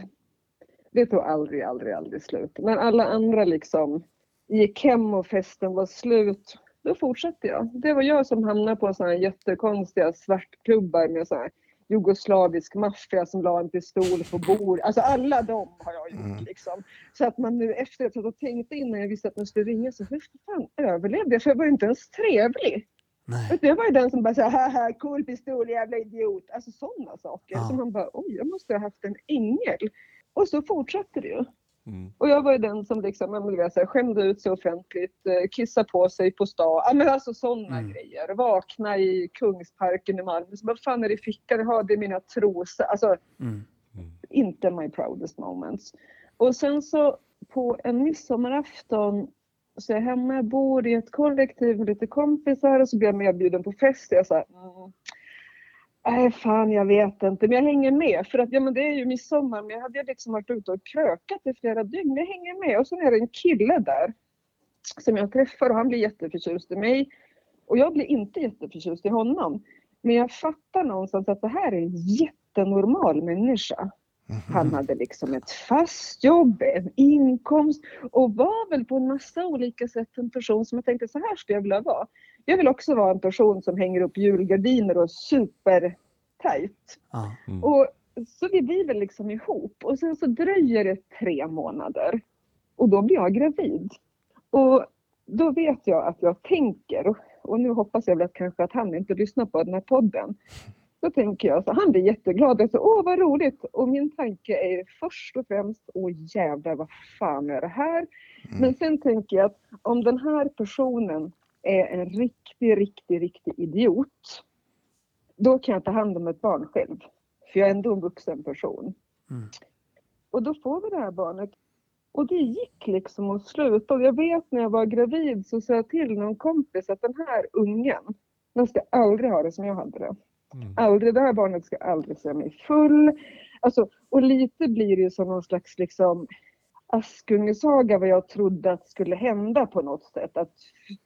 Det tog aldrig, aldrig, aldrig slut. När alla andra liksom gick hem och festen var slut, då fortsatte jag. Det var jag som hamnade på sådana här jättekonstiga svartklubbar med så här jugoslavisk maffia som la en pistol på bord. Alltså alla de har jag gjort Mm. liksom. Så att man nu efteråt och tänkte innan jag visste att man skulle ringa så hur fan överlevde jag? För jag var ju inte ens trevlig. Nej. Jag var ju den som bara sa haha cool pistol jävla idiot. Alltså sådana saker. Ja. Så man bara oj jag måste ha haft en ängel. Och så fortsatte det ju. Mm. Och jag var ju den som liksom, du vet, så här, skämde ut sig offentligt, eh, kissa på sig på stan. Ja men alltså sådana Mm. grejer. Vakna i Kungsparken i Malmö. Så vad fan är det i fickan? Jag har det i mina trosor. Alltså Mm. inte my proudest moments. Och sen så på en midsommarafton så är jag hemma, jag bor i ett kollektiv med lite kompisar och så blir jag medbjuden på fest. Jag sa, mm, nej fan jag vet inte, men jag hänger med. För att ja, men det är ju midsommar, men jag hade liksom varit ute och krökat i flera dygn. Men jag hänger med. Och sen är det en kille där som jag träffar och han blir jätteförtjust i mig. Och jag blir inte jätteförtjust i honom. Men jag fattar någonstans att det här är en jättenormal människa. Han hade liksom ett fast jobb, en inkomst och var väl på en massa olika sätt en person som jag tänkte så här skulle jag vilja vara. Jag vill också vara en person som hänger upp julgardiner och supertajt. Ja. Och så vi blir väl liksom ihop och sen så dröjer det tre månader och då blir jag gravid. Och då vet jag att jag tänker, och nu hoppas jag väl att kanske att han inte lyssnar på den här podden. Då tänker jag så han blir jätteglad och så, åh vad roligt. Och min tanke är först och främst, åh jävlar vad fan är det här? Men sen tänker jag att om den här personen är en riktig, riktig, riktig idiot. Då kan jag ta hand om ett barn själv. För jag är ändå en vuxen person. Mm. Och då får vi det här barnet. Och det gick liksom att sluta. Och jag vet när jag var gravid så sa jag till någon kompis att den här ungen, den ska aldrig ha det som jag hade det. Aldrig, det här barnet ska aldrig se mig full. Alltså, och lite blir det ju som någon slags liksom Askungesaga vad jag trodde att skulle hända på något sätt. Att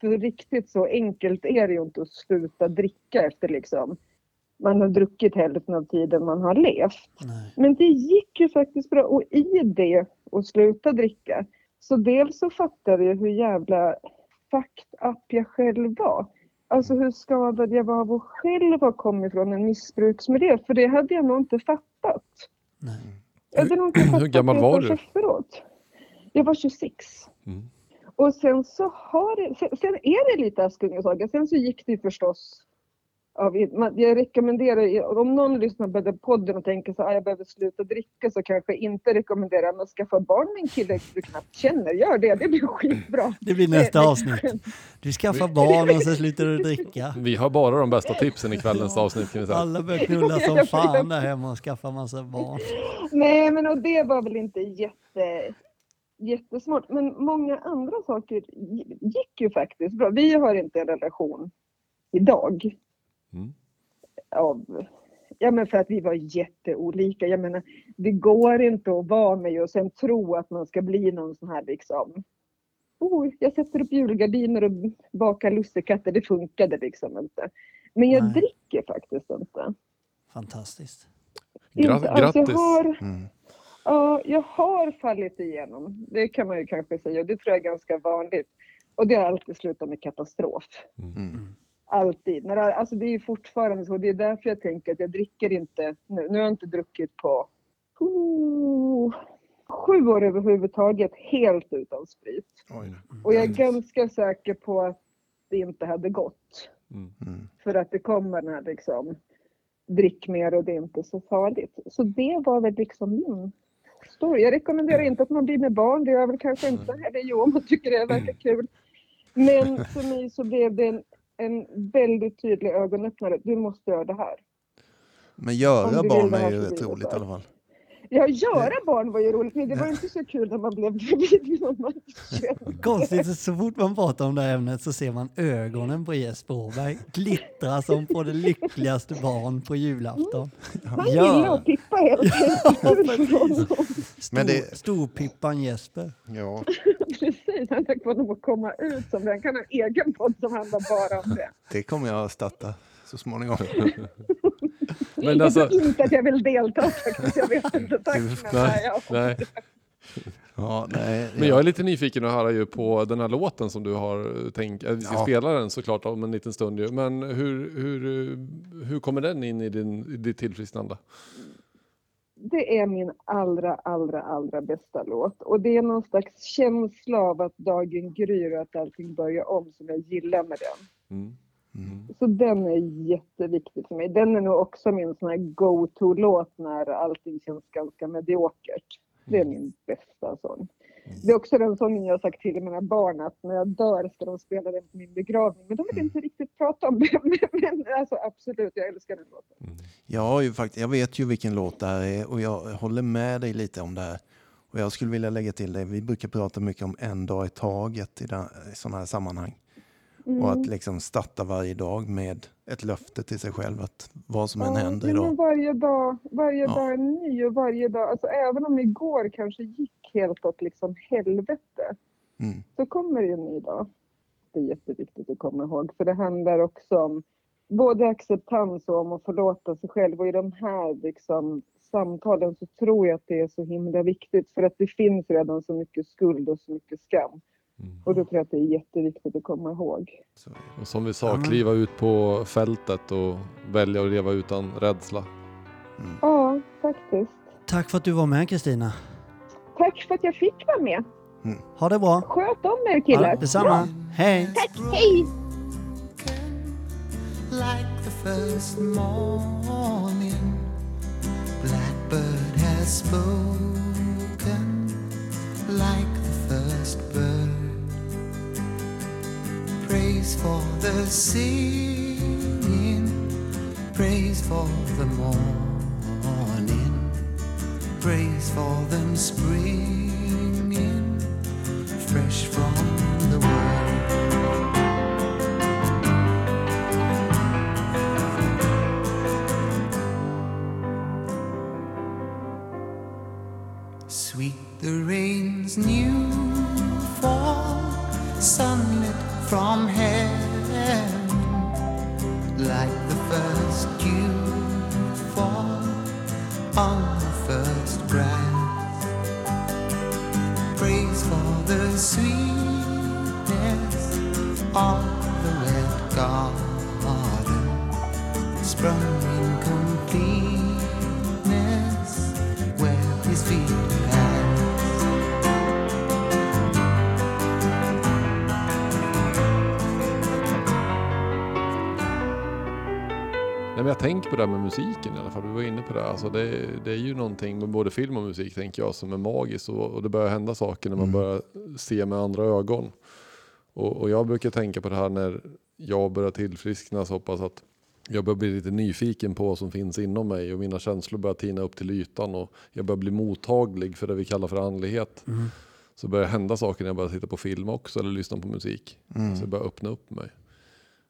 för riktigt så enkelt är det ju inte att sluta dricka efter liksom man har druckit hälften av tiden man har levt. Nej. Men det gick ju faktiskt bra och i det att sluta dricka så dels så fattade jag hur jävla fucked up jag själv var. Alltså hur skadad jag var av att själv ha kommit från en missbruksmiljö för det hade jag nog inte fattat. Nej. Jag hade nog inte Hur fattat gammal det var du? Efteråt. Jag var 26. Mm. Och sen så har det, sen, sen är det lite Askungesaga. Sen så gick det ju förstås av, man- jag rekommenderar, om någon lyssnar på den podden och tänker så här, "Ah, jag behöver sluta dricka så kanske jag inte rekommenderar att skaffa barn med en kille du knappt känner. Gör det, det blir skitbra. Det blir nästa Det- avsnitt. Du skaffar barn och så slutar du dricka. Vi har bara de bästa tipsen i kvällens avsnitt kan vi säga. Alla börjar knulla som fan där hemma och skaffa massa barn. Nej, men och det var väl inte jätte, jättesmart. Men många andra saker gi- gick ju faktiskt bra. Vi har inte en relation idag. Mm. Av, ja, men för att vi var jätteolika. Jag menar, det går inte att vara med och sen tro att man ska bli någon sån här liksom Oh, jag sätter upp julgardiner och bakar lussekatter. Det funkade liksom inte. Men jag Nej. dricker faktiskt inte. Fantastiskt. Inte grattis! Jag har, Mm. ja, jag har fallit igenom. Det kan man ju kanske säga. Och det tror jag är ganska vanligt. Och det har alltid slutat med katastrof. Mm. Alltid. Men det- alltså det är ju fortfarande så. Det är därför jag tänker att jag dricker inte nu. Nu har jag inte druckit på oh, sju år överhuvudtaget helt utan sprit. Oj. Och jag är ganska säker på att det inte hade gått. Mm. Mm. För att det kommer den här liksom drick mer och det är inte så farligt. Så det var väl liksom min story. Jag rekommenderar inte att man blir med barn, det gör jag väl kanske inte. Eller jo, om man tycker det verkar kul. Men för mig så blev det en, en väldigt tydlig ögonöppnare. Du måste göra det här. Men göra barn är ju rätt roligt i alla fall. Ja, göra barn var ju roligt, men det var inte så kul när man blev gravid. Konstigt, så fort man pratar om det här ämnet så ser man ögonen på Jesper Åberg glittra som på det lyckligaste barn på julafton. Man gillar att pippa helt enkelt. Det- Storpippan Jesper. Ja. Precis, han tack för honom att komma ut som det. Han kan ha en egen podd som handlar bara om det. Det kommer jag att starta så småningom. Men alltså, inte att jag vill delta faktiskt. Jag vet inte. Tack. Nej, nej, jag, nej. Ja, nej, Men jag är lite nyfiken att höra ju på den här låten som du har tänkt, äh, vi ska Ja. spela den såklart om en liten stund ju. Men hur, hur, hur kommer den in i, din, i ditt tillfrisknande? det är min allra, allra, allra bästa låt. Och det är någon slags känsla av att dagen gryr och att allting börjar om som jag gillar med den. Mm. Så den är jätteviktig för mig. Den är nog också min sån här go-to-låt när allting känns ganska mediokert. Det är min bästa sång. Det är också den sången jag har sagt till mina barn att när jag dör ska de spela den på min begravning. Men de vill inte riktigt prata om det. Men, men alltså absolut, jag älskar den låten. Jag, har ju fakt- jag vet ju vilken låt det här är och jag håller med dig lite om det här. Och jag skulle vilja lägga till det, vi brukar prata mycket om en dag i taget i, i sådana här sammanhang. Och att liksom starta varje dag med ett löfte till sig själv att vad som än Ja, händer nej, men idag. varje dag, varje Ja. dag är ny och varje dag, alltså även om igår kanske gick helt åt liksom helvete, Mm. så kommer det en ny dag. Det är jätteviktigt att komma ihåg, för det handlar också om både acceptans och om att förlåta sig själv. Och i de här liksom, samtalen så tror jag att det är så himla viktigt, för att det finns redan så mycket skuld och så mycket skam. Och då tror jag att det är jätteviktigt att komma ihåg. Så, Och som vi sa, Ja, kliva ut på fältet och välja att leva utan rädsla. Ja, faktiskt. Tack för att du var med Kristina. Tack för att jag fick vara med. Ha det bra. Sköt om er Ja, killar. detsamma. Hej. Tack, hej! like the first morning. Blackbird has spoken like the first bird. Praise for the singing, praise for the morning, praise for them springing fresh from the world. Sweet the rain's new from heaven, like the first dew fall on the first grass. Praise for the sweetness of men jag tänker på det här med musiken i alla fall. Du var inne på det. Alltså det, det är ju någonting med både film och musik tänker jag som är magiskt och, och det börjar hända saker när man börjar se med andra ögon. Och, och jag brukar tänka på det här när jag börjar tillfriskna så hoppas att jag börjar bli lite nyfiken på vad som finns inom mig och mina känslor börjar tina upp till ytan och jag börjar bli mottaglig för det vi kallar för andlighet. Så börjar hända saker när jag börjar titta på film också eller lyssna på musik. Så jag börjar öppna upp mig.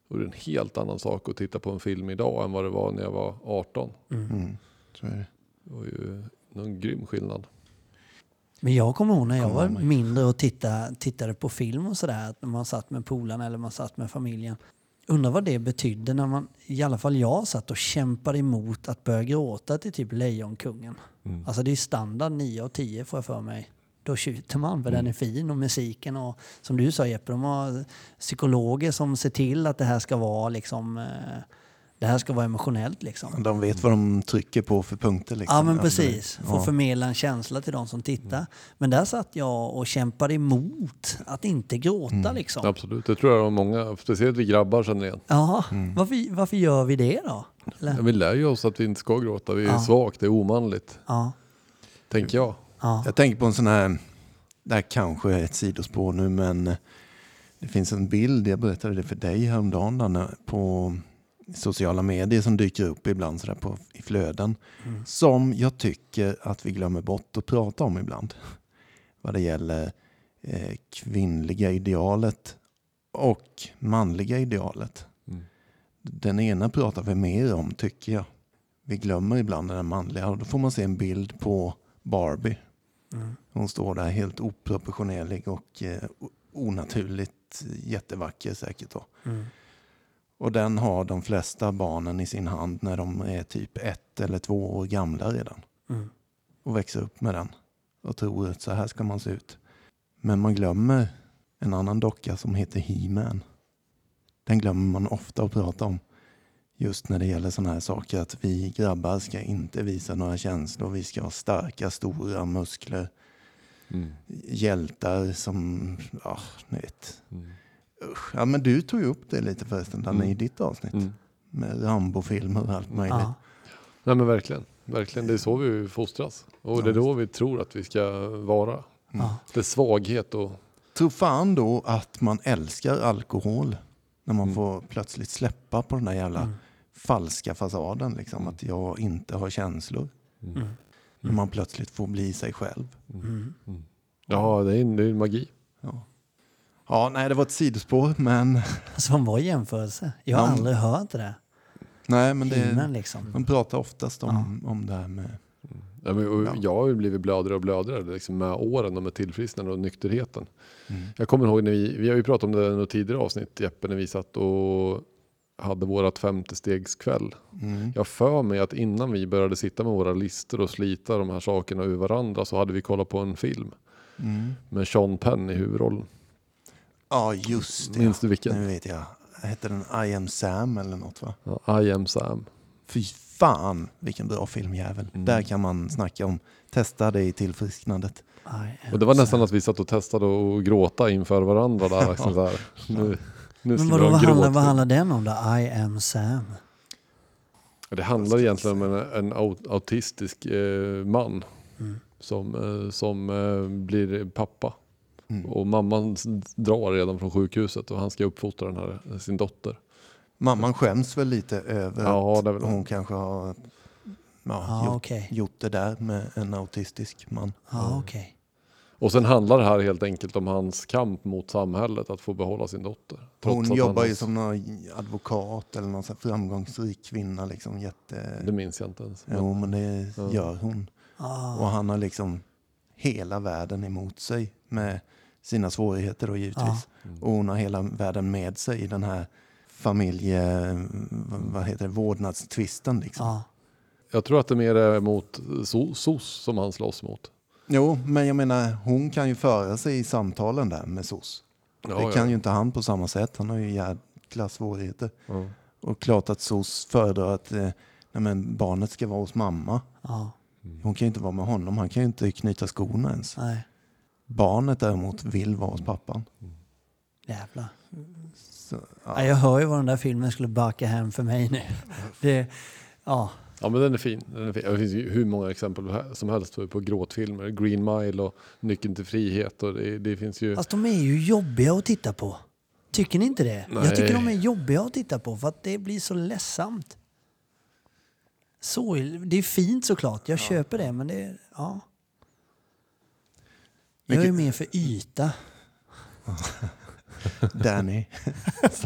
Och det är en helt annan sak att titta på en film idag än vad det var när jag var 18. Mm. Så är det. Det var ju någon grym skillnad. Men jag kommer ihåg när jag var mindre och titta, tittade på film och sådär, när man satt med polarna eller man satt med familjen. undrar vad det betydde när man, i alla fall jag satt och kämpade emot att börja gråta till typ Lejonkungen. Mm. Alltså det är standard 9 och 10 får jag för mig. Då tjuter man för den Mm. är fin och musiken och som du sa Jeppe, de har psykologer som ser till att det här ska vara liksom eh, det här ska vara emotionellt liksom. De vet vad de trycker på för punkter. Liksom. Ja men Ja, precis, få ja. förmedla en känsla till de som tittar. Men där satt jag och kämpade emot att inte gråta Mm. liksom. Absolut, det tror jag att många, speciellt vi grabbar känner igen. Ja, Mm. varför, varför gör vi det då? Eller? Ja, Vi lär ju oss att vi inte ska gråta, vi är Ja. svagt, det är omanligt. Ja, Tänker jag. Ja, Jag tänker på en sån här, det här kanske är ett sidospår nu, men det finns en bild, jag berättade det för dig häromdagen, Danne, på sociala medier som dyker upp ibland sådär på, i flöden. Mm. Som jag tycker att vi glömmer bort att prata om ibland. Vad det gäller eh, kvinnliga idealet och manliga idealet. Mm. Den ena pratar vi mer om tycker jag. Vi glömmer ibland den manliga och då får man se en bild på Barbie. Mm. Hon står där helt oproportionerlig och eh, onaturligt jättevacker säkert. Då. Mm. Och den har de flesta barnen i sin hand när de är typ ett eller två år gamla redan. Mm. Och växer upp med den. Och tror att så här ska man se ut. Men man glömmer en annan docka som heter He-Man. Den glömmer man ofta att prata om. Just när det gäller sådana här saker. Att vi grabbar ska inte visa några känslor. Vi ska ha starka, stora muskler. Mm. Hjältar som, ja, ni vet. Mm. Usch. Ja, men du tog ju upp det lite förresten, Danne, Mm. i ditt avsnitt. Mm. Med Rambo-filmer och allt möjligt. Ja. Nej men verkligen, verkligen. Det är så vi fostras. Och det är då vi tror att vi ska vara. Ja. Det är svaghet och Tror fan då att man älskar alkohol när man Mm. får plötsligt släppa på den där jävla Mm. Falska fasaden. Liksom, Att jag inte har känslor. Mm. När man plötsligt får bli sig själv. Mm. ja, det är, det är magi. Ja. ja, nej det var ett sidospår men, Som var jämförelse. Jag har Ja. aldrig hört det nej, men det, Himlen liksom. man pratar oftast om, om det här med Ja, men, och Ja. Jag har ju blivit blödare och blödare liksom med åren och med tillfrisknande och nykterheten. Mm. Jag kommer ihåg när vi, vi har ju pratat om det i tidigare avsnitt Jeppe, när vi satt och hade vårat femte stegskväll. mm. Jag för mig att innan vi började sitta med våra listor och slita de här sakerna ur varandra så hade vi kollat på en film Mm. med Sean Penn i huvudrollen. Ja, just det. Minns du vilken? Nu vet jag. Hette den I am Sam eller något va? Ja, I am Sam. Fy fan vilken bra filmjävel. Mm. Där kan man snacka om. Testa det i tillfrisknandet. Aj, Och det var nästan att vi satt och testade att gråta inför varandra där. Liksom så här. Nu, nu Men vadå, vad handlar, vad handlar den om då? I am Sam. Det handlar egentligen om en, en au- autistisk eh, man Mm. som, eh, som eh, blir pappa. Mm. Och mamman drar redan från sjukhuset och han ska uppfostra den här, sin dotter. Mamman skäms väl lite över Ja, att hon kanske har ja, Ja, gjort, okej. gjort det där med en autistisk man. Ja, okej. Och sen handlar det här helt enkelt om hans kamp mot samhället att få behålla sin dotter. Trots Hon att jobbar han ju som någon advokat eller någon framgångsrik kvinna. Liksom jätte... Det minns jag inte ens. Men, Jo, men det Ja. gör hon. Ah, Och han har liksom hela världen emot sig med sina svårigheter då givetvis. Ja. Mm. Och hon har hela världen med sig i den här familje... Vad heter det? Vårdnadstvisten liksom. ja. Jag tror att det mer är mot so- SOS som han slåss mot. Jo, men jag menar hon kan ju föra sig i samtalen där med SOS. Ja, det ja. kan ju inte han på samma sätt. Han har ju jäkla svårigheter. Ja. Och klart att SOS föredrar att eh, nej men barnet ska vara hos mamma. ja. Hon kan ju inte vara med honom. Han kan ju inte knyta skorna ens. Nej, Barnet däremot vill vara hos pappan. jävlar. Så, Ja, ja. jag hör ju vad den där filmen skulle baka hem för mig nu. Det, ja, Ja men den är fin. Den är fin. Det finns ju hur många exempel som helst på- på gråtfilmer. Green Mile och Nyckeln till frihet. Och det, det finns ju... fast de är ju jobbiga att titta på. Tycker ni inte det? Nej. Jag tycker de är jobbiga att titta på för att det blir så ledsamt. Så, det är fint såklart, jag köper det men det är, ja. Jag är mer för yta. Danny.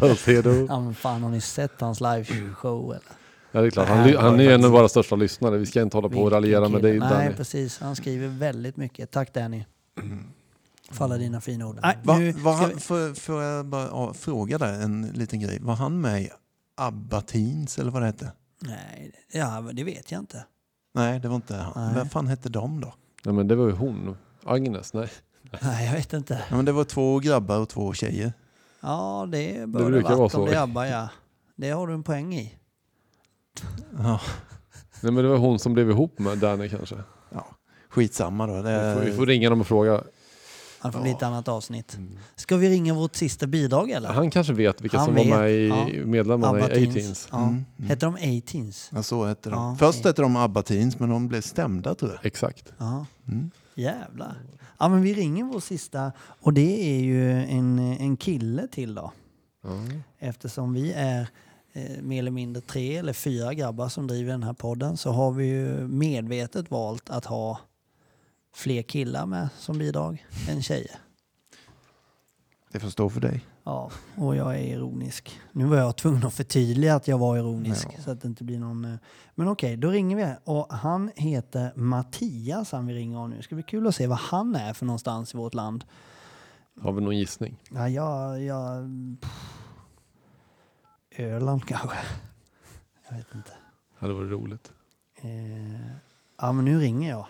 Ja men fan har ni sett hans liveshow eller? Ja det är klart. Han, han är en av våra största lyssnare. Vi ska inte hålla på och raljera med dig. Danny. Nej precis, han skriver väldigt mycket. Tack Danny. För alla dina fina ord. Nej, Va, nu var ska han, får, jag bara ja, fråga där en liten grej? Var han med i ABBA Teens eller vad det hette? nej, ja, det vet jag inte. Nej, det var inte han. Nej. Vad fan hette de då? Nej men det var ju hon. Agnes, nej. Nej, jag vet inte. Ja, men det var två grabbar och två tjejer. Ja, det bör Det det, brukar vara så. det ABBA, ja. Det har du en poäng i. Ja, Nej men det var hon som blev ihop med Danny kanske. ja. Skitsamma då. Det, Vi får, vi får ringa dem och fråga. Det får bli ett annat avsnitt. Ska vi ringa vårt sista bidrag eller? Han kanske vet vilka Han som vet, var med i ja. medlemmarna ABBA i Teens. A-Teens. Ja. Mm, mm. Heter de A-Teens? Ja, så hette de. Ja, Först hette de ABBA Teens, men de blev stämda tror jag. Exakt. Ja. Mm. Jävlar. Ja, men vi ringer vår sista och det är ju en, en kille till då. Ja. Eftersom vi är eh, mer eller mindre tre eller fyra grabbar som driver den här podden så har vi ju medvetet valt att ha fler killar med som bidrag än tjejer. Det får stå för dig. Ja, och jag är ironisk. Nu var jag tvungen att förtydliga att jag var ironisk Ja. så att det inte blir någon... eh, Men okej, då ringer vi. Och han heter Mattias, han vi ringer om nu. Det ska bli kul att se vad han är för någonstans i vårt land. Har vi någon gissning? Ja, jag... jag pff. Öland kanske? Jag vet inte. Ja, det var roligt. Eh, ja, men nu ringer jag.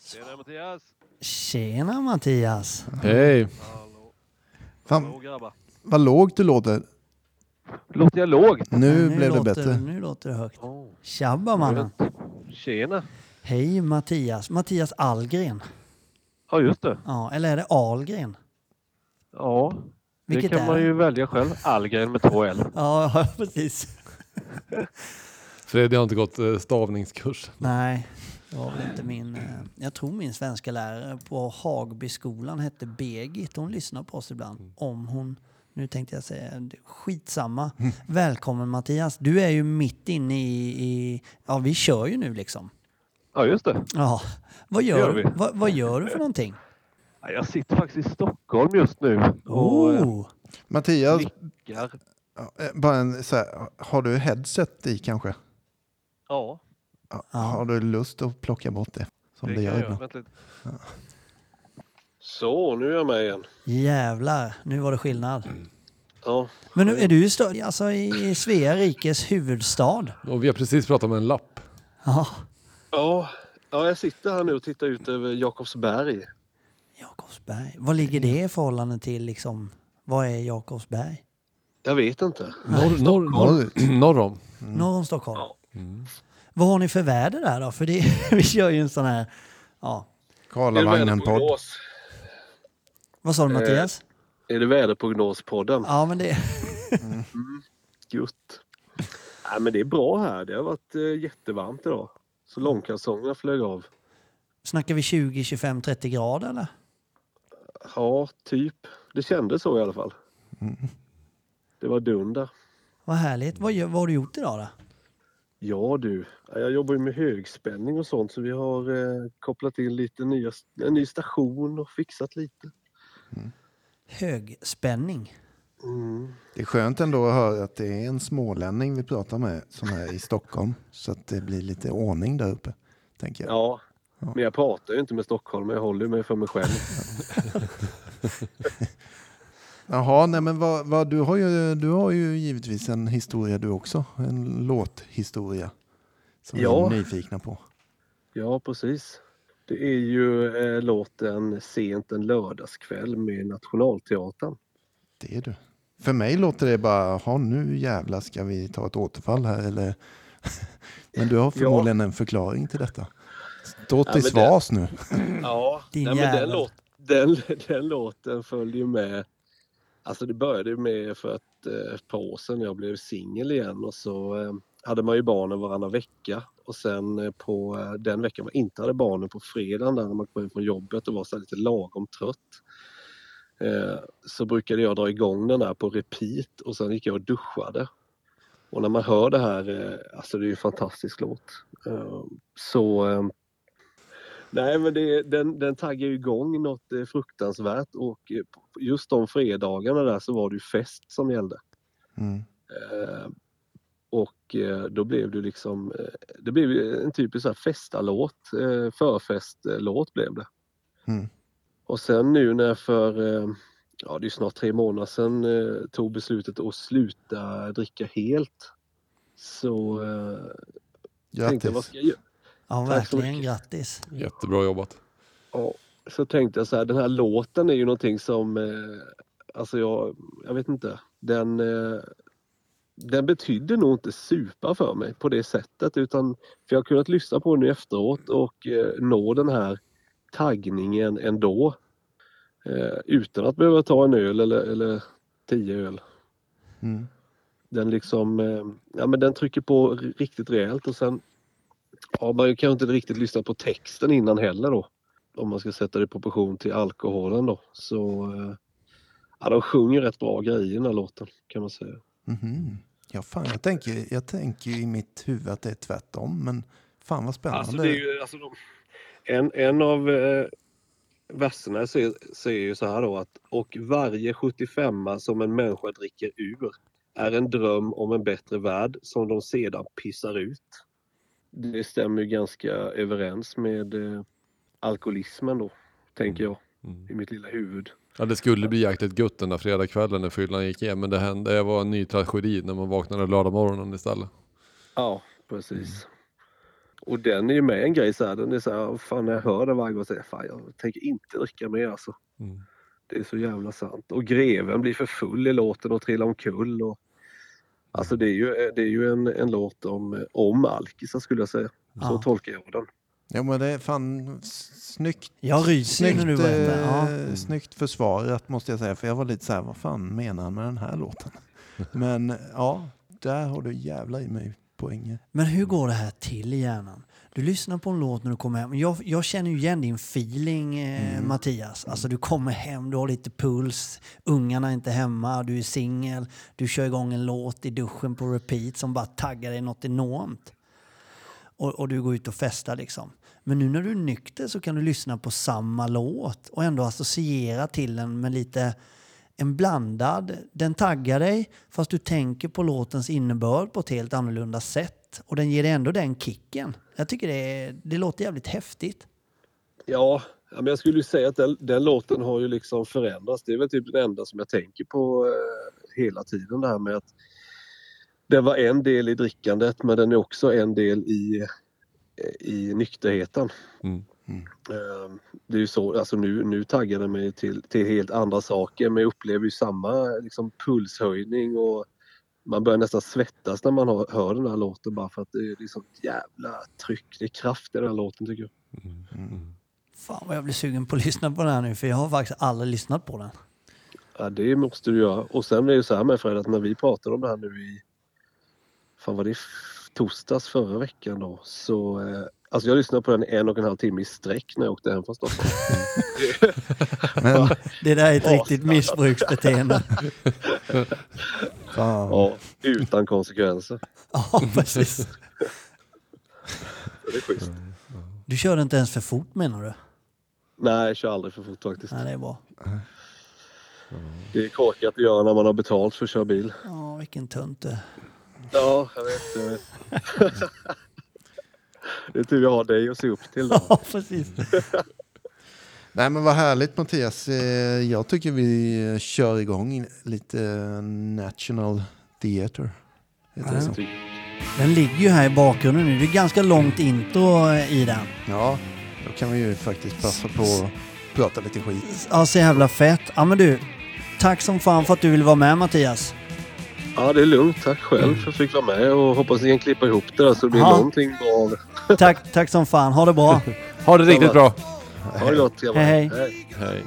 Tjena Mattias! Tjena Mattias! Hej! Hallå, Fan, Hallå grabbar! vad lågt du låter. Låter jag låg? Nu, Ja, blev det låter, bättre. Nu låter det högt. Oh, Tjabba mannen! Tjena! Hej Mattias! Mattias Algren. Ja just det. Ja, eller är det Ahlgren? Ja, det Vilket kan är man det? ju välja själv. Allgren med två L. Ja, ja, precis. Fredrik har inte gått eh, stavningskurs. Nej, det var väl inte min... eh, Jag tror min svenska lärare på Hagbyskolan hette Begit. Hon lyssnar på oss ibland. Om hon... Nu tänkte jag säga det- skitsamma. Välkommen Mattias. Du är ju mitt inne i, i... Ja, vi kör ju nu liksom. Ja just det. Ja. Vad gör gör, vi. vad, vad gör du för någonting? Ja, Jag sitter faktiskt i Stockholm just nu och eh, Oh! Mattias, nickar. ja, eh, bara en, så här, har du headset i kanske? Ja, Ja. Ja. Har du lust att plocka bort det? Som det, det gör ibland. Lite. Så, nu är jag med igen. Jävlar, nu var det skillnad. Ja, Men nu är du i stö- alltså i Svea rikes huvudstad? Och vi har precis pratat med en lapp. Ja, ja, ja jag sitter här nu och tittar ut över Jakobsberg. Jakobsberg. Vad ligger det i förhållande till liksom... Vad är Jakobsberg? Jag vet inte. Norr, norr, norr, norr om. Norr om Stockholm. Ja. Vad har ni för väder där då? För det, vi kör ju en sån här... Ja. Karlavagnen-podd. Vad sa du Eh, Mattias? Är det väderprognospodden? Ja, men det... Gutt. Nej, men det är bra här. Det har varit eh, jättevarmt idag. Så långkalsongerna flög av. Snackar vi 20, 25, 30 grader eller? Ja, typ. Det kändes så i alla fall. Det var dunder. Vad härligt. Vad, vad har du gjort idag då? Ja du, jag jobbar ju med högspänning och sånt så vi har eh, kopplat in lite nya, en ny station och fixat lite. Högspänning. Mm. Det är skönt ändå att höra att det är en smålänning vi pratar med som är i Stockholm. Så att det blir lite ordning där uppe. Tänker jag. Ja, men jag pratar ju inte med Stockholm, jag håller mig för mig själv. Jaha, nej men vad, vad, du, har ju, du har ju givetvis en historia du också. En låthistoria. Som vi Ja. är nyfikna på. Ja, precis. Det är ju eh, låten Sent en lördagskväll med Nationalteatern. Det är du. För mig låter det bara, ha nu jävla ska vi ta ett återfall här eller? men du har förmodligen en förklaring till detta. Stå till det- svars nu. Ja, Din nej, men den, låt, den, den låten följde ju med. Alltså det började med för ett, eh, ett par år sedan jag blev singel igen och så eh, hade man ju barnen varannan vecka och sen eh, på den veckan man inte hade barnen på fredagen där när man kom hem från jobbet och var så lite lagom trött. Eh, så brukade jag dra igång den där på repeat och sen gick jag och duschade. Och när man hör det här, eh, alltså det är ju en fantastisk låt. Eh, så Nej men det, den, den taggar ju igång något fruktansvärt och just de fredagarna där så var det ju fest som gällde. Mm. Och då blev det liksom, det blev en typisk här festalåt, förfestlåt blev det. Mm. Och sen nu när för, eh, ja det är snart tre månader sedan, eh, tog beslutet att sluta dricka helt. Så eh, tänkte jag, vad Grattis. ska jag göra? Ja, Tack så verkligen mycket. grattis. Jättebra jobbat. Ja, så tänkte jag så här, den här låten är ju någonting som, alltså jag, jag vet inte, den, den betydde nog inte supa för mig på det sättet utan för jag har kunnat lyssna på den nu efteråt och eh, nå den här taggningen ändå. Eh, utan att behöva ta en öl eller, eller tio öl. Mm. Den liksom, eh, ja men den trycker på riktigt rejält och sen har man ju kanske inte riktigt lyssnat på texten innan heller då. Om man ska sätta det i proportion till alkoholen då. Så eh, ja, de sjunger rätt bra grejer i den här låten kan man säga. Mhm. Ja, fan, jag tänker, jag tänker i mitt huvud att det är tvärtom, men fan vad spännande. Alltså, det är ju, alltså, de, en, en av eh, verserna säger, säger ju så här då att och varje 75 som en människa dricker ur är en dröm om en bättre värld som de sedan pissar ut. Det stämmer ju ganska överens med eh, alkoholismen då, tänker jag, i mitt lilla huvud. Ja, det skulle bli jäkligt gött den där fredagskvällen när fyllan gick igen. Men det hände, det var en ny tragedi när man vaknade lördag morgonen istället. Ja, precis. Och den är ju med en grej så här, den är så här, fan när jag hör den varje gång så säger jag, fan jag tänker inte dricka mer alltså. Mm. Det är så jävla sant. Och greven blir för full i låten och trillar omkull. Och, alltså det är ju, det är ju en, en låt om, om alkisar skulle jag säga. Så Ja. tolkar jag den. Ja, men det är fan snyggt. Jag ryser när du Snyggt, berättar. Ja. eh, snyggt försvarat måste jag säga, för jag var lite så här, vad fan menar han med den här låten? Men ja, där har du jävla i mig poänger. Men hur går det här till i hjärnan? Du lyssnar på en låt när du kommer hem. Jag, jag känner ju igen din feeling eh, Mattias. Alltså du kommer hem, du har lite puls, ungarna är inte hemma, du är singel, du kör igång en låt i duschen på repeat som bara taggar dig något enormt. Och, och du går ut och festar liksom. Men nu när du är nykter så kan du lyssna på samma låt och ändå associera till den med lite en blandad, den taggar dig fast du tänker på låtens innebörd på ett helt annorlunda sätt. Och den ger dig ändå den kicken. Jag tycker det, är, det låter jävligt häftigt. Ja, men jag skulle ju säga att den, den låten har ju liksom förändrats. Det är väl typ det enda som jag tänker på eh, hela tiden det här med att det var en del i drickandet men den är också en del i, eh, i nykterheten. Mm. Eh, Det är ju så, alltså nu, nu taggar det mig till, till helt andra saker men jag upplever ju samma liksom, pulshöjning och man börjar nästan svettas när man hör, den här låten bara för att det är liksom jävla tryck, det är kraft i den här låten tycker jag. Fan vad jag blir sugen på att lyssna på den här nu för jag har faktiskt aldrig lyssnat på den. Ja, det måste du göra. Och sen är det så här med Fred att när vi pratade om det här nu i, fan var det torsdags förra veckan då, så eh, Alltså jag lyssnade på den en och en halv timme i sträck när jag åkte hem från Stockholm. Men Det där är ett riktigt missbruksbeteende. ja, utan konsekvenser. Ja, precis. Det är schysst. Du körde inte ens för fort menar du? Nej, jag kör aldrig för fort faktiskt. Nej, det är bra. Det är korkat att göra när man har betalt för att köra bil. Ja, vilken tönt du. Ja, jag vet. Jag vet. det är tur jag har dig att se upp till. Då. Ja, precis. Nej men vad härligt Mattias. Eh, Jag tycker vi kör igång lite National Theatre. Heter det så? Den ligger ju här i bakgrunden nu. Det är ganska långt intro i den. Ja, då kan vi ju faktiskt passa på att prata lite skit. Ja, så jävla fett. Ja, men du. Tack som fan för att du ville vara med Mattias. Ja, det är lugnt. Tack själv för att jag fick vara med och hoppas ni kan klippa ihop det där så det blir Ja. någonting bra av. Tack, tack som fan. Ha det bra. Ha det riktigt bra. Ha det gott grabbar. Hej, hej. Hej.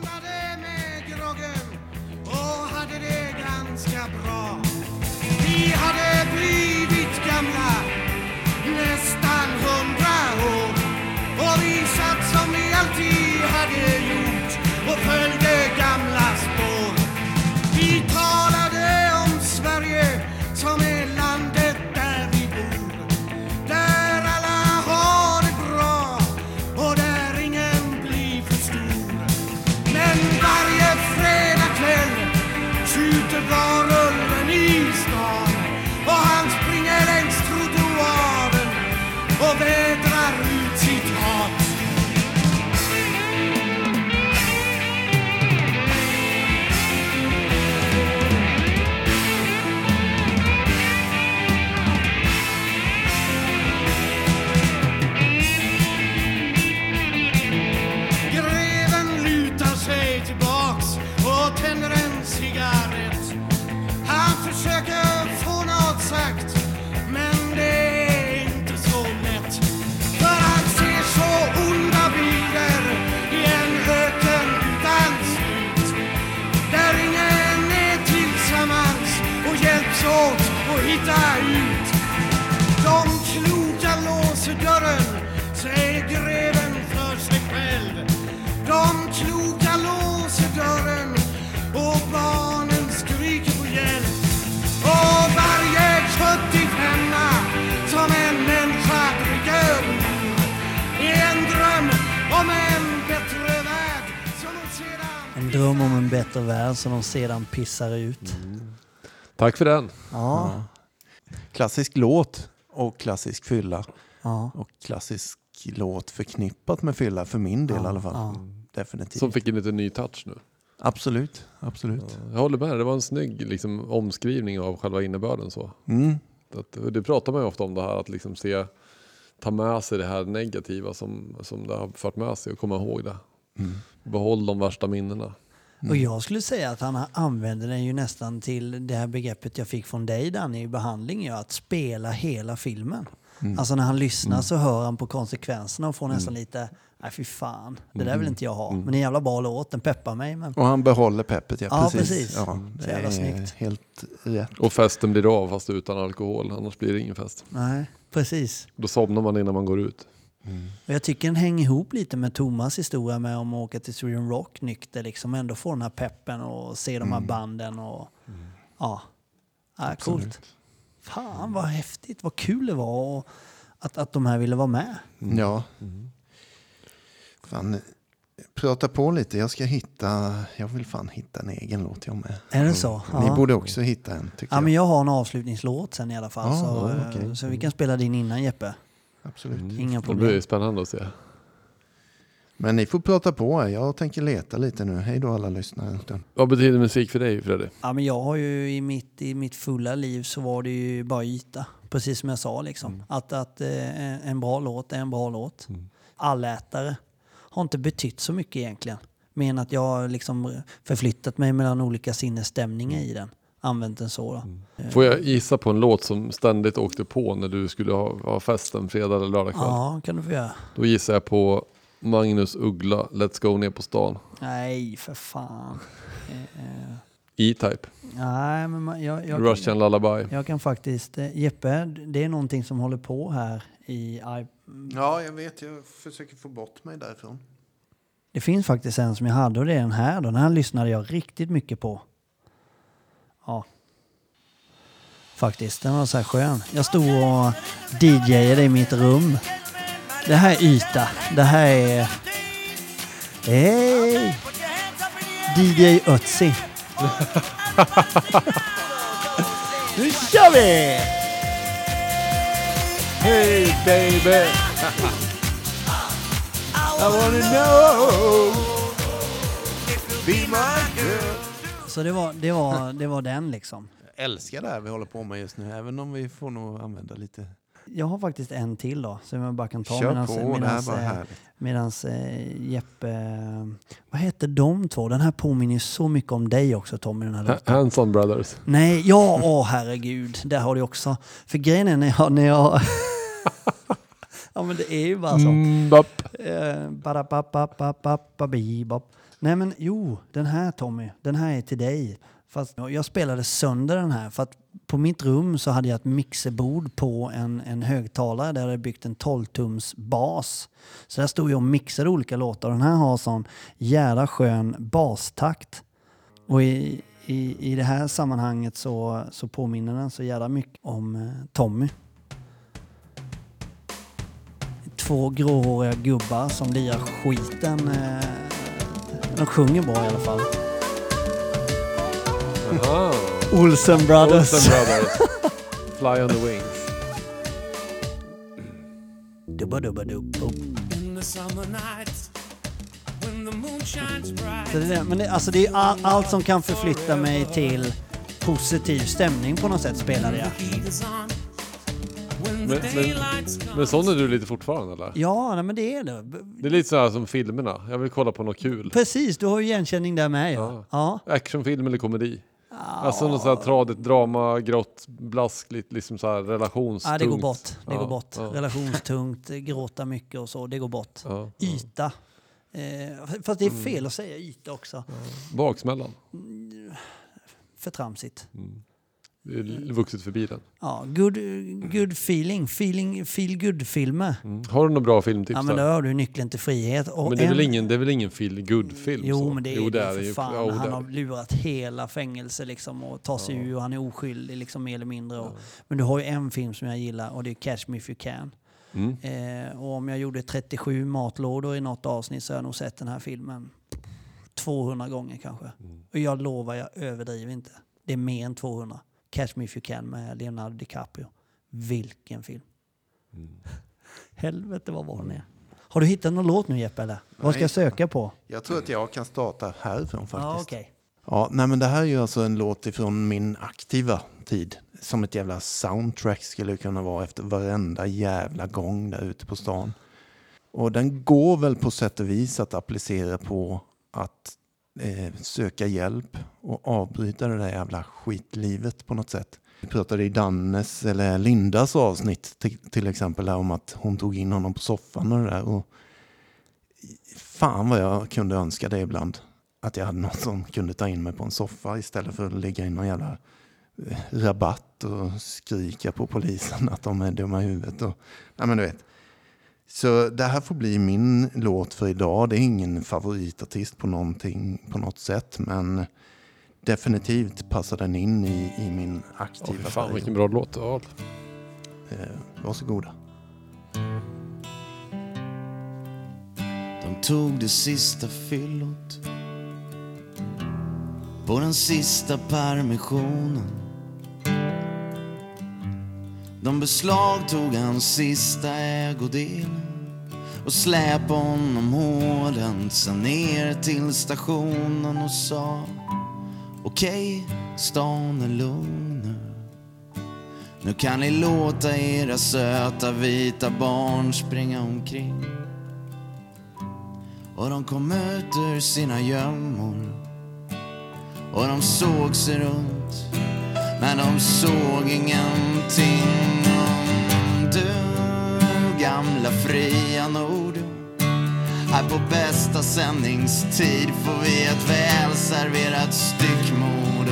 Om Sverige som är landet där dröm om en bättre värld som de sedan pissar ut. Tack för den. Ja, Klassisk låt och klassisk fylla. ja. Och klassisk låt förknippat med fylla, för min del i alla fall. ja. Definitivt. Som fick en lite ny touch nu. Absolut, absolut. Jag håller med, det var en snygg liksom, omskrivning av själva innebörden. Så. Mm. Att, det pratar man ju ofta om det här att liksom se, ta med sig det här negativa som, som det har fört med sig och komma ihåg det. Mm. Behåll de värsta minnena. Och jag skulle säga att han använder den ju nästan till det här begreppet jag fick från dig Danny i behandling, ju att spela hela filmen. Mm. Alltså när han lyssnar så hör han på konsekvenserna och får nästan lite, nej fy fan, det där vill inte jag ha. Men en jävla bra låt, den peppar mig. Men... Och han behåller peppet, ja, Ja, precis. precis. Ja, Så det jävla är snyggt. helt rätt. Och festen blir av fast utan alkohol, annars blir det ingen fest. Nej, precis. Då somnar man innan man går ut. Och jag tycker den hänger ihop lite med Thomas historia med om att åka till Sweden Rock nykter, liksom ändå få den här peppen och se de här banden och ja, ja coolt. Fan vad häftigt, vad kul det var och att, att de här ville vara med. Ja. Fan, prata på lite. Jag ska hitta, jag vill fan hitta en egen låt jag med. Är det så? Ni Ja. borde också hitta en, tycker Ja, jag. men jag har en avslutningslåt sen i alla fall. Ja, så, okej. så vi kan spela din innan Jeppe. Absolut. Inga Det problem. blir spännande att se. Men ni får prata på. Jag tänker leta lite nu. Hej då alla lyssnare. Vad betyder musik för dig Freddy? Ja, men jag har ju i mitt, i mitt fulla liv så var det ju bara yta. Precis som jag sa liksom. Att, att eh, en bra låt är en bra låt. Allätare har inte betytt så mycket egentligen. Men att jag har liksom förflyttat mig mellan olika sinnesstämningar i den. Använt den så då. Får jag gissa på en låt som ständigt åkte på när du skulle ha, ha fest en fredag eller lördag kväll? Ja, kan du få göra. Då gissar jag på Magnus Uggla, Let's Go ner på stan. Nej, för fan. Eh, eh, E-Type, nej, men man, jag, jag, Russian Lullaby. jag kan faktiskt... Eh, Jeppe, det är någonting som håller på här i... i Ja, jag vet. Jag försöker få bort mig därifrån. Det finns faktiskt en som jag hade och det är den här då. Den här lyssnade jag riktigt mycket på. Ja. Faktiskt, den var så här skön. Jag stod och DJade i mitt rum. Det här är yta. Det här är... Hej! DJ Ötzi. nu kör vi! Hey baby! I wanna know Be my girl Så det var, det var, det var den liksom. Älskar det här vi håller på med just nu, även om vi får nog använda lite... Jag har faktiskt en till då, som jag bara kan ta var eh, eh, Jeppe... Vad heter de två? Den här påminner ju så mycket om dig också Tommy, den här låten. Hanson Brothers. Nej, ja, åh herregud. Där har du också. För grejen är när jag... När jag ja men det är ju bara så. Mm. Eh. Nej men jo, den här Tommy, den här är till dig. Fast jag spelade sönder den här för att på mitt rum så hade jag ett mixerbord på en, en högtalare där jag hade byggt en 12-tums bas. Så där stod jag och mixade olika låtar och den här har sån jävla skön bastakt. Och i, i, i det här sammanhanget så, så påminner den så jävla mycket om eh, Tommy. Två gråhåriga gubbar som lirar skiten. Eh, de sjunger bra i alla fall. Aha. Olsen Brothers. Olsen Brothers. Fly on the wings. Dubba dubba Så det är det. Men det, alltså det är all, allt som kan förflytta mig till positiv stämning på något sätt spelade jag. Men, men, men sån är du lite fortfarande eller? Ja, nej, men det är det. Det är lite så här som filmerna. Jag vill kolla på något kul. Precis, du har ju igenkänning där med. Ja. ja. Actionfilm eller komedi? Alltså något så här tradigt drama, grått, blaskligt, liksom så här relationstungt. Ja, det går bort. Det Ja, går bort. ja. Relationstungt, gråta mycket och så. Det går bort. Ja, Yta. Eh, fast det är fel att säga yta också. Baksmällan. För tramsigt. Är vuxit förbi den. Ja, good, good feeling. feeling feel good-filmer. Mm. Har du några bra filmtips Ja, men då har du Nyckeln till frihet. Och Men det är, väl en- ingen, det är väl ingen feel good film Jo, så? men det är jo, det, är för ju. fan. Ja, jo, han det har lurat hela fängelse liksom och tar sig ur och han är oskyldig liksom mer eller mindre. Och, Men du har ju en film som jag gillar och det är Catch Me If You Can. Mm. Eh, och om jag gjorde 37 matlådor i något avsnitt så har jag nog sett den här filmen 200 gånger kanske. Mm. Och jag lovar, jag överdriver inte. Det är mer än 200. Catch Me If You Can med Leonardo DiCaprio. Vilken film. Mm. Helvete vad bra den är. Har du hittat någon låt nu Jeppe eller? Vad ska jag söka på? Jag tror att jag kan starta härifrån faktiskt. Ja, okej. Ja, nej men det här är ju alltså en låt ifrån min aktiva tid. Som ett jävla soundtrack skulle det kunna vara efter varenda jävla gång där ute på stan. Och den går väl på sätt och vis att applicera på att eh, söka hjälp och avbryta det där jävla skitlivet på något sätt. Vi pratade i Dannes eller Lindas avsnitt till, till exempel om att hon tog in honom på soffan och det där. Och fan vad jag kunde önska det ibland. Att jag hade någon som kunde ta in mig på en soffa istället för att ligga i någon jävla eh, rabatt och skrika på polisen att de är dumma i huvudet. Och, nej men du vet. Så det här får bli min låt för idag. Det är ingen favoritartist på någonting på något sätt. Men definitivt passar den in i, i min aktiva fy fan period. vilken bra låt du har. Eh, varsågoda. De tog det sista fyllot på den sista permissionen. De beslagtog hans sista ägodel och släpade honom hårdhänt sen ner till stationen och sa Okej, stan är lugn nu. Nu kan ni låta era söta vita barn springa omkring. Och de kom ut ur sina gömmor och de såg sig runt men de såg ingenting om du gamla fria Nord här på bästa sändningstid får vi ett välserverat styckmord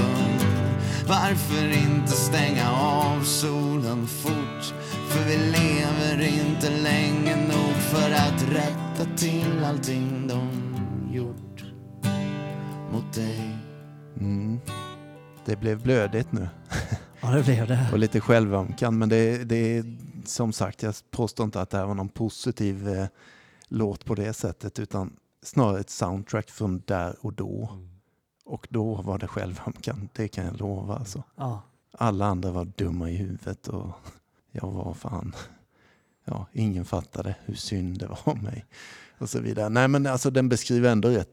Varför inte stänga av solen fort? För vi lever inte länge nog för att rätta till allting de gjort mot dig. Mm. Det blev blödigt nu. Ja, det blev det. Och lite självömkan. Men det, det är som sagt, jag påstår inte att det här var någon positiv eh, låt på det sättet. Utan snarare ett soundtrack från där och då. Och då var det självömkan, det kan jag lova. Alltså. Ja. Alla andra var dumma i huvudet och jag var fan... Ja, ingen fattade hur synd det var om mig. Och så vidare. Nej men alltså den beskriver ändå rätt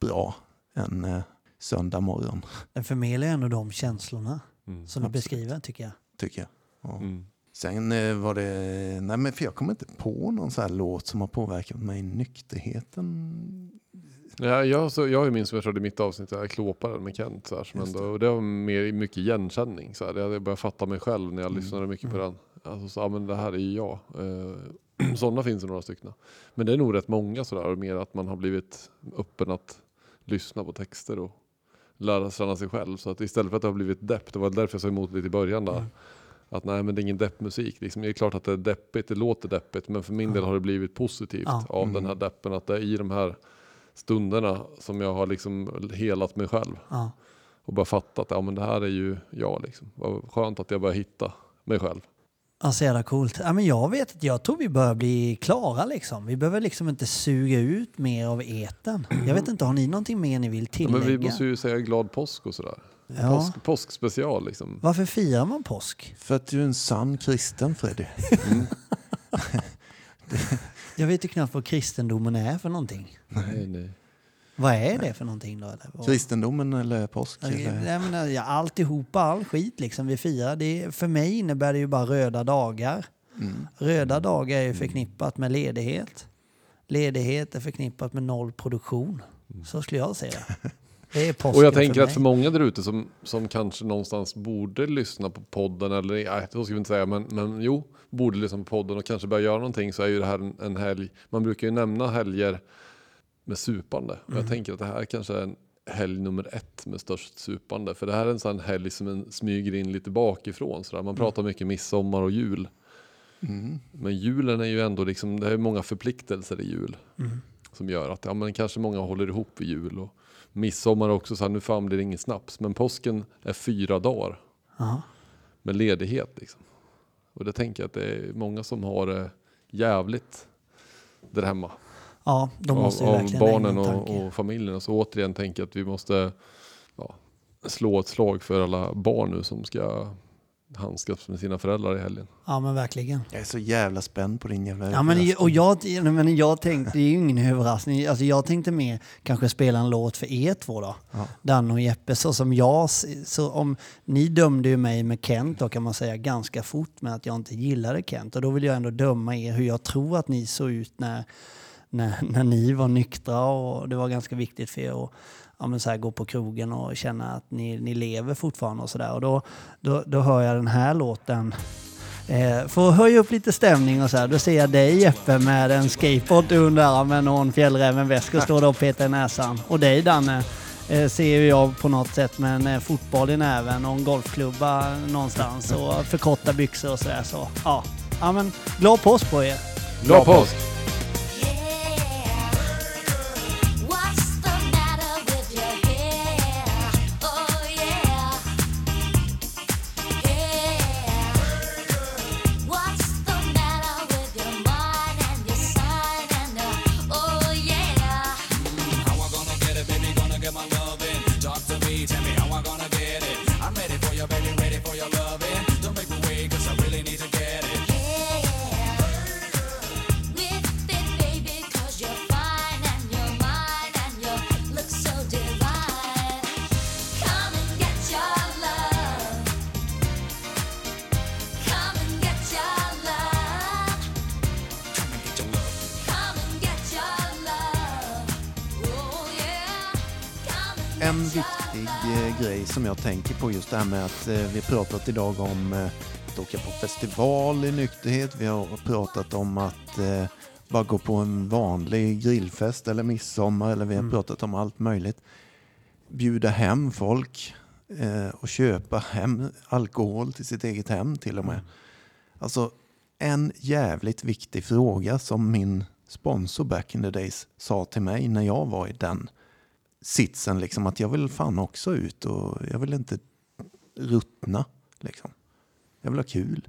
bra en eh, söndag morgon, Den förmedlar ändå de känslorna Mm. som du absolut. beskriver tycker jag. tycker jag. Ja. Mm. Sen eh, var det, nej men för jag kommer inte på någon så här låt som har påverkat mig i nykterheten. Ja, jag, så, jag har ju min som jag körde i mitt avsnitt, där, klåparen med Kent. Så här, som ändå, det. och det var mer, mycket igenkänning. Så här. Jag började fatta mig själv när jag Mm. lyssnade mycket på Mm. den. Alltså, så, ja, men det här är ju jag. Eh, sådana finns det några stycken. Men det är nog rätt många sådär. Och mer att man har blivit öppen att lyssna på texter och lära känna sig själv. Så att istället för att det har blivit depp, det var därför jag sa emot lite i början där. Mm. Att nej men det är ingen deppmusik. Liksom, det är klart att det är deppigt, det låter deppigt. Men för min del har det blivit positivt Ja. av Mm. den här deppen. Att det är i de här stunderna som jag har liksom helat mig själv. Och bara fattat att ja, men det här är ju jag. Liksom. Vad skönt att jag börjar hitta mig själv. Ja, så jävla coolt. Ja, men jag vet att jag tror vi börjar bli klara liksom. Vi behöver liksom inte suga ut mer av eten. Jag vet inte, har ni någonting mer ni vill Ja, tillägga? men vi måste ju säga glad påsk och sådär. Ja. Påsk, påskspecial liksom. Varför firar man påsk? För att du är en sann kristen Freddy. Mm. Jag vet ju knappt vad kristendomen är för någonting. Nej, nej. Vad är det för någonting då? Eller? Vad- Kristendomen eller påsk? Ja, Eller? Jag menar, ja, alltihopa, all skit liksom vi firar. Det, för mig innebär det ju bara röda dagar. Röda dagar är ju förknippat med ledighet. Ledighet är förknippat med noll produktion. Så skulle jag säga. Det är påsken Och jag tänker för att för många där ute som, som kanske någonstans borde lyssna på podden, eller nej, så ska vi inte säga, men, men jo, borde lyssna på podden och kanske börja göra någonting så är ju det här en, en helg. Man brukar ju nämna helger med supande. Och Mm. jag tänker att det här kanske är en helg nummer ett med störst supande. För det här är en sån helg som en smyger in lite bakifrån. Så där. Mm. Man pratar mycket midsommar och jul. Men julen är ju ändå liksom, det är många förpliktelser i jul. Mm. Som gör att ja, men kanske många håller ihop vid jul. Och midsommar också så här, nu fan blir det ingen snaps. Men påsken är fyra dagar Ja. med ledighet. Liksom. Och det tänker jag att det är många som har det jävligt där hemma. Ja, då måste av, av verkligen lägga barnen en och, och familjen. Och så återigen tänker jag att vi måste ja, slå ett slag för alla barn nu som ska handskas med sina föräldrar i helgen. Ja men verkligen. Jag är så jävla spänd på din jävla Ja, men, och jag, men jag tänkte, det är ju ingen överraskning, alltså jag tänkte mer kanske spela en låt för er två då. Ja. Dan och Jeppe, så som jag, så om, ni dömde ju mig med Kent då kan man säga ganska fort med att jag inte gillade Kent och då vill jag ändå döma er hur jag tror att ni såg ut när, när, när ni var nyktra och det var ganska viktigt för er att ja, men så här, gå på krogen och känna att ni, ni lever fortfarande och sådär. Och då, då, då hör jag den här låten Eh, för att höja upp lite stämning och så här, då ser jag dig Jeppe med en skateboard under armen och en fjällrävenväska står där och petar i näsan. Och dig Danne eh, ser ju jag på något sätt med en eh, fotboll i näven och en golfklubba någonstans och förkorta byxor och sådär. Så ja, ja men glad påsk på er! Glad påsk! En viktig eh, grej som jag tänker på just det här med att eh, vi pratat idag om eh, att åka på festival i nykterhet. Vi har pratat om att eh, bara gå på en vanlig grillfest eller midsommar eller vi har pratat om allt möjligt. Bjuda hem folk eh, och köpa hem alkohol till sitt eget hem till och med. Alltså en jävligt viktig fråga som min sponsor back in the days sa till mig när jag var i den sitsen liksom att jag vill fan också ut och jag vill inte ruttna. Liksom. Jag vill ha kul.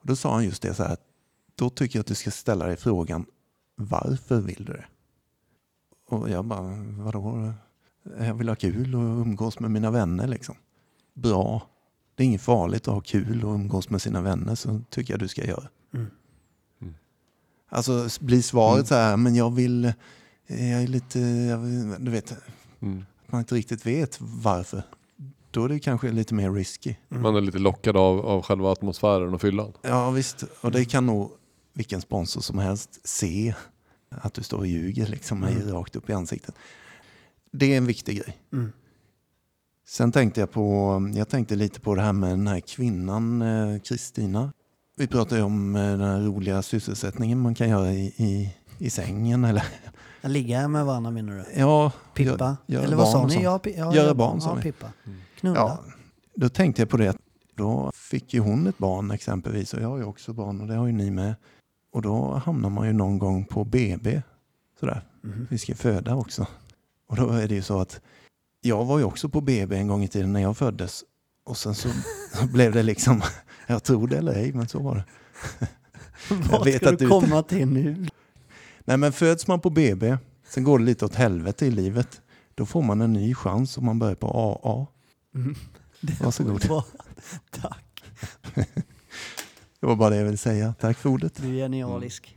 Och då sa han just det så här att då tycker jag att du ska ställa dig frågan varför vill du det? Och jag bara, vadå? Jag vill ha kul och umgås med mina vänner liksom. Bra. Det är inget farligt att ha kul och umgås med sina vänner så tycker jag du ska göra. Mm. Alltså blir svaret så här, men jag vill, jag är lite, jag du vet, Mm. att man inte riktigt vet varför. Då är det kanske lite mer risky. Man är lite lockad av, av själva atmosfären och fyllan. Ja visst, och det kan nog vilken sponsor som helst se att du står och ljuger liksom mig rakt upp i ansiktet. Det är en viktig grej. Mm. Sen tänkte jag på, jag tänkte lite på det här med den här kvinnan eh, Kristina. Vi pratade ju om eh, den här roliga sysselsättningen man kan göra i, i, i sängen eller Att ligga med varandra menar du? ja, Pippa? gö- göra Eller vad barn sa ni? Ja, ja, Göra barn, sa ja, vi. Pippa. Knulla? Ja, då tänkte jag på det. att Då fick ju hon ett barn exempelvis och jag har ju också barn och det har ju ni med. Och då hamnar man ju någon gång på BB. Sådär. Mhm. Vi ska föda också. Och då är det ju så att jag var ju också på BB en gång i tiden när jag föddes. Och sen så blev det liksom, jag tror det eller ej, men så var det. Vad vet ska att du du- komma till nu? Nej men föds man på BB, sen går det lite åt helvete i livet. Då får man en ny chans om man börjar på AA. Det Varsågod. var. Tack. Det var bara det jag ville säga. Tack för ordet. Du är genialisk.